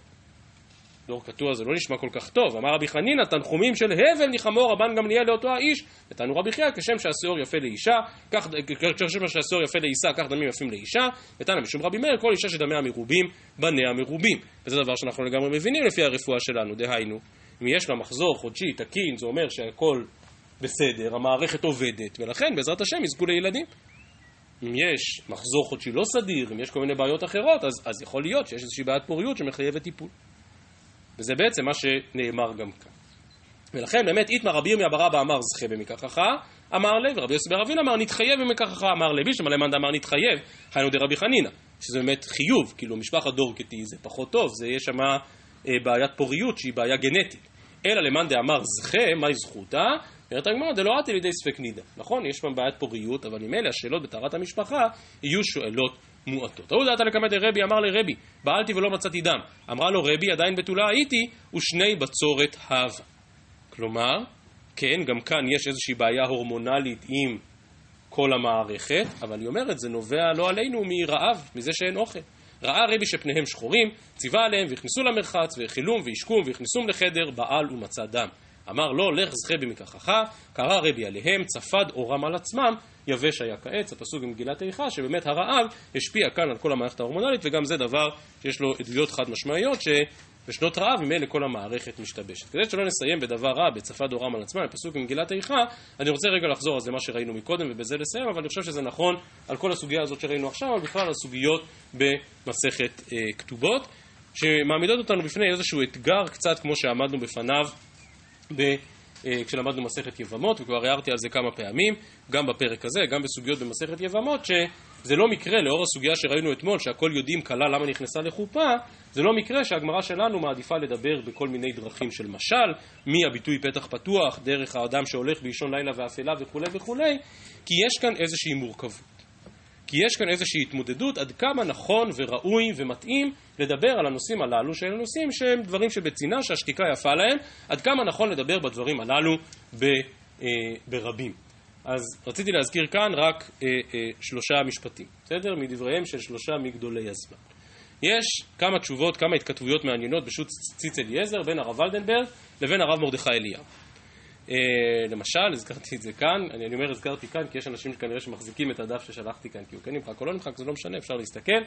דור קטוע זה לא נשמע כל כך טוב. אמר רבי חנינא, תנחומים של הבל ניחמו רבן גמליאל לאותו האיש. נתנו רבי חייא, כשם שהשאור יפה לאישה, כשם שהשאור יפה לאישה, כך דמים יפים לאישה. נתנו משום רבי מאיר, כל אישה שדמיה מרובים, בניה מרובים. וזה דבר שאנחנו לגמרי מבינים לפי הרפואה שלנו, דהיינו, אם יש לה מחזור חודשי תקין, זה אומר שהכל בסדר, המערכת עובדת, ולכן בעזרת השם יזכו לילדים. אם יש מחזור חודשי לא סדיר, אם יש כל מיני בעיות אחרות, אז, אז יכול להיות שיש איזושהי בעיית פוריות שמחייבת טיפול. וזה בעצם מה שנאמר גם כאן. ולכן באמת איתמר רבי ירמיה ברבא אמר זכה במיקחך, אמר לי, ורבי יוסי ברבין אמר נתחייב במיקחך, אמר לוי, שמלא מאן דאמר נתחייב, היינו דרבי חנינא, שזה באמת חיוב, כאילו משפחת דורקטי זה פחות טוב, זה יש שם אה, בעיית פוריות שהיא בעיה גנטית. אלא למאן דאמר זכה, מהי זכותה? אומרת הגמרא, דלא עתי לידי ספק נידה. נכון, יש שם בעיית פוריות, אבל אלה השאלות בטהרת המשפחה יהיו שואלות מועטות. ההוא דעת לקמא דרבי אמר לרבי, בעלתי ולא מצאתי דם. אמרה לו רבי, עדיין בתולה הייתי, ושני בצורת הווה. כלומר, כן, גם כאן יש איזושהי בעיה הורמונלית עם כל המערכת, אבל היא אומרת, זה נובע לא עלינו מרעב, מזה שאין אוכל. ראה רבי שפניהם שחורים, ציווה עליהם והכניסו למרחץ, והאכילום והשקום והכניסום לחדר, בעל ומצא דם. אמר לו, לך זכה במקחך, קרא רבי עליהם, צפד אורם על עצמם, יבש היה כעץ, הפסוק במגילת איכה, שבאמת הרעב השפיע כאן על כל המערכת ההורמונלית, וגם זה דבר שיש לו עדויות חד משמעיות, שבשנות רעב ממילא כל המערכת משתבשת. כדי שלא נסיים בדבר רע, בצפה דורם על עצמם, בפסוק במגילת איכה, אני רוצה רגע לחזור על זה מה שראינו מקודם, ובזה לסיים, אבל אני חושב שזה נכון על כל הסוגיה הזאת שראינו עכשיו, אבל בכלל על הסוגיות במסכת אה, כתובות. שמעמידות אותנו בפני איזשהו אתגר קצת כמו שעמדנו בפניו ב, כשלמדנו מסכת יבמות, וכבר הערתי על זה כמה פעמים, גם בפרק הזה, גם בסוגיות במסכת יבמות, שזה לא מקרה, לאור הסוגיה שראינו אתמול, שהכל יודעים כלה למה נכנסה לחופה, זה לא מקרה שהגמרא שלנו מעדיפה לדבר בכל מיני דרכים של משל, מהביטוי פתח פתוח, דרך האדם שהולך באישון לילה ואפלה וכולי וכולי, כי יש כאן איזושהי מורכבות. כי יש כאן איזושהי התמודדות עד כמה נכון וראוי ומתאים לדבר על הנושאים הללו, שהם נושאים שהם דברים שבצנעה, שהשתיקה יפה להם, עד כמה נכון לדבר בדברים הללו ב, אה, ברבים. אז רציתי להזכיר כאן רק אה, אה, שלושה משפטים, בסדר? מדבריהם של שלושה מגדולי הזמן. יש כמה תשובות, כמה התכתבויות מעניינות בשו"ת ציץ אליעזר בין הרב ולדנברג לבין הרב מרדכי אליהו. אה, למשל, הזכרתי את זה כאן, אני, אני אומר הזכרתי כאן כי יש אנשים כנראה שמחזיקים את הדף ששלחתי כאן כי הוא כן נמחק או לא נמחק, זה לא משנה, אפשר להסתכל.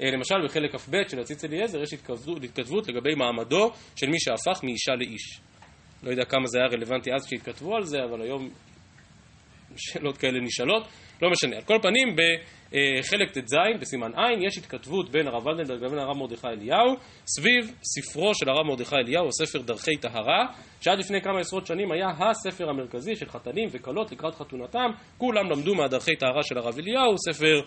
אה, למשל, בחלק כ"ב של הציץ אליעזר יש התכתבות, התכתבות לגבי מעמדו של מי שהפך מאישה לאיש. לא יודע כמה זה היה רלוונטי אז כשהתכתבו על זה, אבל היום שאלות כאלה נשאלות. לא משנה. על כל פנים, בחלק ט"ז, בסימן ע', יש התכתבות בין הרב ולדנברג לבין הרב מרדכי אליהו, סביב ספרו של הרב מרדכי אליהו, הספר דרכי טהרה, שעד לפני כמה עשרות שנים היה הספר המרכזי של חתנים וכלות לקראת חתונתם. כולם למדו מהדרכי טהרה של הרב אליהו, ספר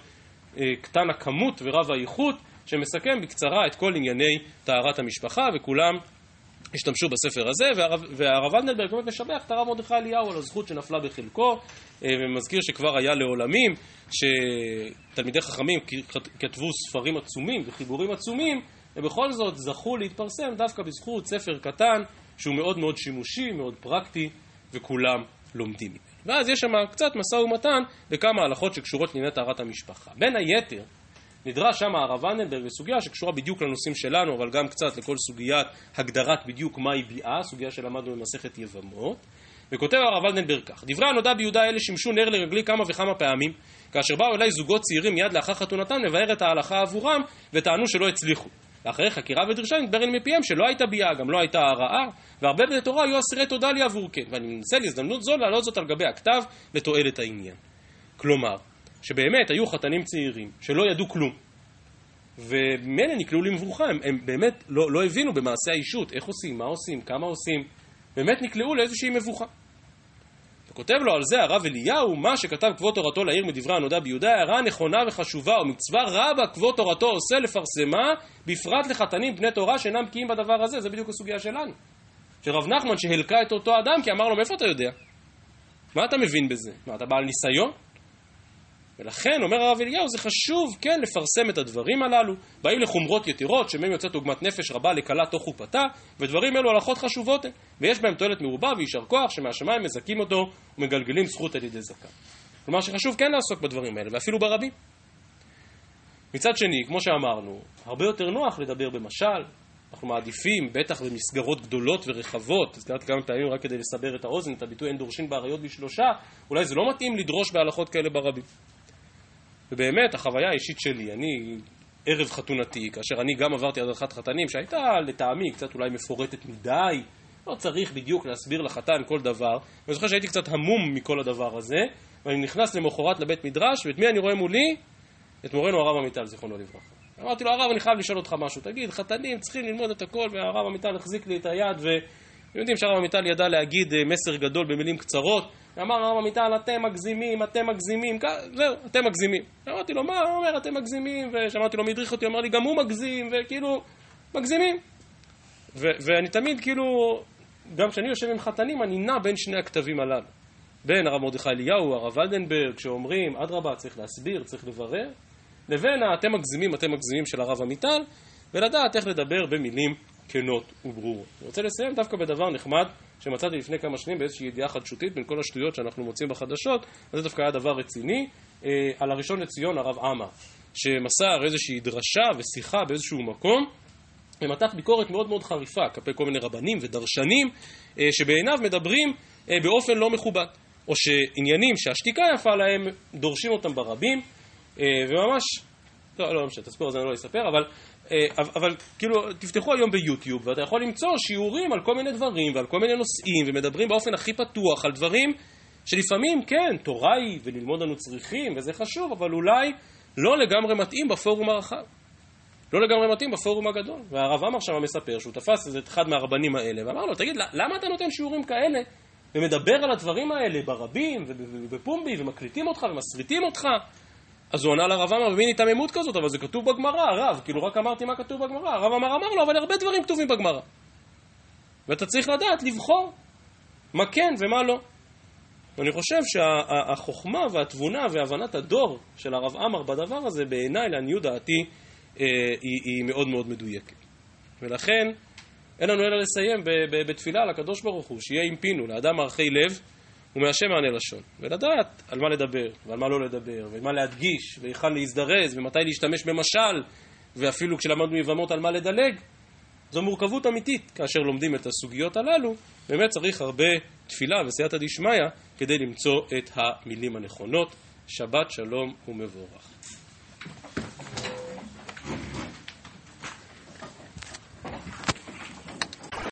אה, קטן הכמות ורב האיכות, שמסכם בקצרה את כל ענייני טהרת המשפחה, וכולם השתמשו בספר הזה, והרב, והרב באמת משבח את הרב מרדכי אליהו על הזכות שנפלה בחלקו, אה, ומזכיר שכבר היה לעולמים, שתלמידי חכמים כתבו ספרים עצומים וחיבורים עצומים, ובכל זאת זכו להתפרסם דווקא בזכות ספר קטן, שהוא מאוד מאוד שימושי, מאוד פרקטי, וכולם לומדים ממנו. ואז יש שם קצת משא ומתן בכמה הלכות שקשורות לענייני טהרת המשפחה. בין היתר, נדרש שם הרב ונדלברג לסוגיה שקשורה בדיוק לנושאים שלנו, אבל גם קצת לכל סוגיית הגדרת בדיוק מהי ביאה, סוגיה שלמדנו במסכת יבמות. וכותב הרב ולדנברג כך: דברי הנודע ביהודה אלה שימשו נר לרגלי כמה וכמה פעמים, כאשר באו אליי זוגות צעירים מיד לאחר חתונתם לבאר את ההלכה עבורם, וטענו שלא הצליחו. לאחרי חקירה ודרישה נתברר מפיהם שלא הייתה ביאה, גם לא הייתה הרעה, והרבה בני תורה היו אסירי תודה לי עבור כן, ואני מנסה להזדמנות זו להעלות זאת על גבי הכתב לתועלת העניין. כלומר, שבאמת היו חתנים צעירים שלא ידעו כלום, ומילא נקלעו למבוכה, הם, הם באמת לא, לא הבינו במעשה האישות איך עושים, מה עושים, כמה עושים, באמת נקלעו לאיזושהי מבוכה. וכותב לו על זה הרב אליהו, מה שכתב כבוד תורתו לעיר מדברי הנודע ביהודה, הערה נכונה וחשובה, ומצווה רבה כבוד תורתו עושה לפרסמה, בפרט לחתנים בני תורה שאינם בקיאים בדבר הזה, זה בדיוק הסוגיה שלנו. של רב נחמן שהלקה את אותו אדם, כי אמר לו, מאיפה אתה יודע? מה אתה מבין בזה? מה, אתה בעל ניסיון? ולכן, אומר הרב אליהו, זה חשוב, כן, לפרסם את הדברים הללו. באים לחומרות יתירות, שמהם יוצאת עוגמת נפש רבה לכלה תוך חופתה, ודברים אלו הלכות חשובות ויש בהם תועלת מרובה ויישר כוח, שמהשמיים מזכים אותו ומגלגלים זכות על ידי זקן. כלומר שחשוב כן לעסוק בדברים האלה, ואפילו ברבים. מצד שני, כמו שאמרנו, הרבה יותר נוח לדבר במשל, אנחנו מעדיפים, בטח במסגרות גדולות ורחבות, הזכרתי כמה פעמים רק כדי לסבר את האוזן, את הביטוי אין דורשין באריות בשלושה, אולי זה לא מתאים לדרוש בהלכות כאלה ברבים. ובאמת, החוויה האישית שלי, אני ערב חתונתי, כאשר אני גם עברתי הדרכת חתנים, שהייתה לטעמי קצת אולי מפורטת מדי, לא צריך בדיוק להסביר לחתן כל דבר, ואני זוכר שהייתי קצת המום מכל הדבר הזה, ואני נכנס למחרת לבית מדרש, ואת מי אני רואה מולי? את מורנו הרב עמיטל, זיכרונו לברכה. אמרתי לו, הרב, אני חייב לשאול אותך משהו. תגיד, חתנים צריכים ללמוד את הכל, והרב עמיטל החזיק לי את היד, ואתם יודעים שהרב עמיטל ידע להגיד אה, מסר גדול במילים קצרות. אמר הרב עמיטל, אתם מגזימים, אתם מגזימים, זהו, אתם מגזימים. אמרתי לו, מה? הוא אומר, אתם מגזימים, ושמעתי לו מי הדריך אותי, אמר לי, גם הוא מגזים, וכאילו, מגזימים. ו- ואני תמיד, כאילו, גם כשאני יושב עם חתנים, אני נע בין שני הכתבים הללו. בין הרב מרדכי אליהו, הרב ולדנברג, שאומרים, אדרבה, צריך להסביר, צריך לברר, לבין ה"אתם מגזימים, אתם מגזימים" של הרב עמיטל, ולדעת איך לדבר במילים כנות וברורות. אני רוצה לסיים דווקא בדבר נחמד שמצאתי לפני כמה שנים באיזושהי ידיעה חדשותית בין כל השטויות שאנחנו מוצאים בחדשות, וזה דווקא היה דבר רציני, אה, על הראשון לציון הרב עמאר, שמסר איזושהי דרשה ושיחה באיזשהו מקום, ומתח ביקורת מאוד מאוד חריפה כלפי כל מיני רבנים ודרשנים, אה, שבעיניו מדברים אה, באופן לא מכובד. או שעניינים שהשתיקה יפה להם, דורשים אותם ברבים, אה, וממש, לא, לא משנה, את הסיפור הזה אני לא אספר, אבל, אבל כאילו, תפתחו היום ביוטיוב, ואתה יכול למצוא שיעורים על כל מיני דברים, ועל כל מיני נושאים, ומדברים באופן הכי פתוח על דברים שלפעמים, כן, תורה היא, וללמוד אנו צריכים, וזה חשוב, אבל אולי לא לגמרי מתאים בפורום הרחב. לא לגמרי מתאים בפורום הגדול. והרב עמר שם מספר שהוא תפס את אחד מהרבנים האלה, ואמר לו, תגיד, למה אתה נותן שיעורים כאלה ומדבר על הדברים האלה ברבים ובפומבי ומקליטים אותך ומסריטים אותך? אז הוא ענה לרב עמר במין היתממות כזאת, אבל זה כתוב בגמרא, הרב, כאילו רק אמרתי מה כתוב בגמרא. הרב עמר אמר לו, אבל הרבה דברים כתובים בגמרא. ואתה צריך לדעת, לבחור מה כן ומה לא. ואני חושב שהחוכמה והתבונה והבנת הדור של הרב עמר בדבר הזה, בעיניי, לעניות דעתי, אה, היא, היא מאוד מאוד מדויקת. ולכן, אין לנו אלא לסיים בתפילה לקדוש ברוך הוא, שיהיה עם פינו, לאדם מערכי לב ומהשם מענה לשון. ולדעת על מה לדבר, ועל מה לא לדבר, ומה להדגיש, והיכן להזדרז, ומתי להשתמש במשל, ואפילו כשלמדנו יבמות על מה לדלג. זו מורכבות אמיתית כאשר לומדים את הסוגיות הללו, באמת צריך הרבה תפילה וסייעתא דשמיא כדי למצוא את המילים הנכונות. שבת שלום ומבורך.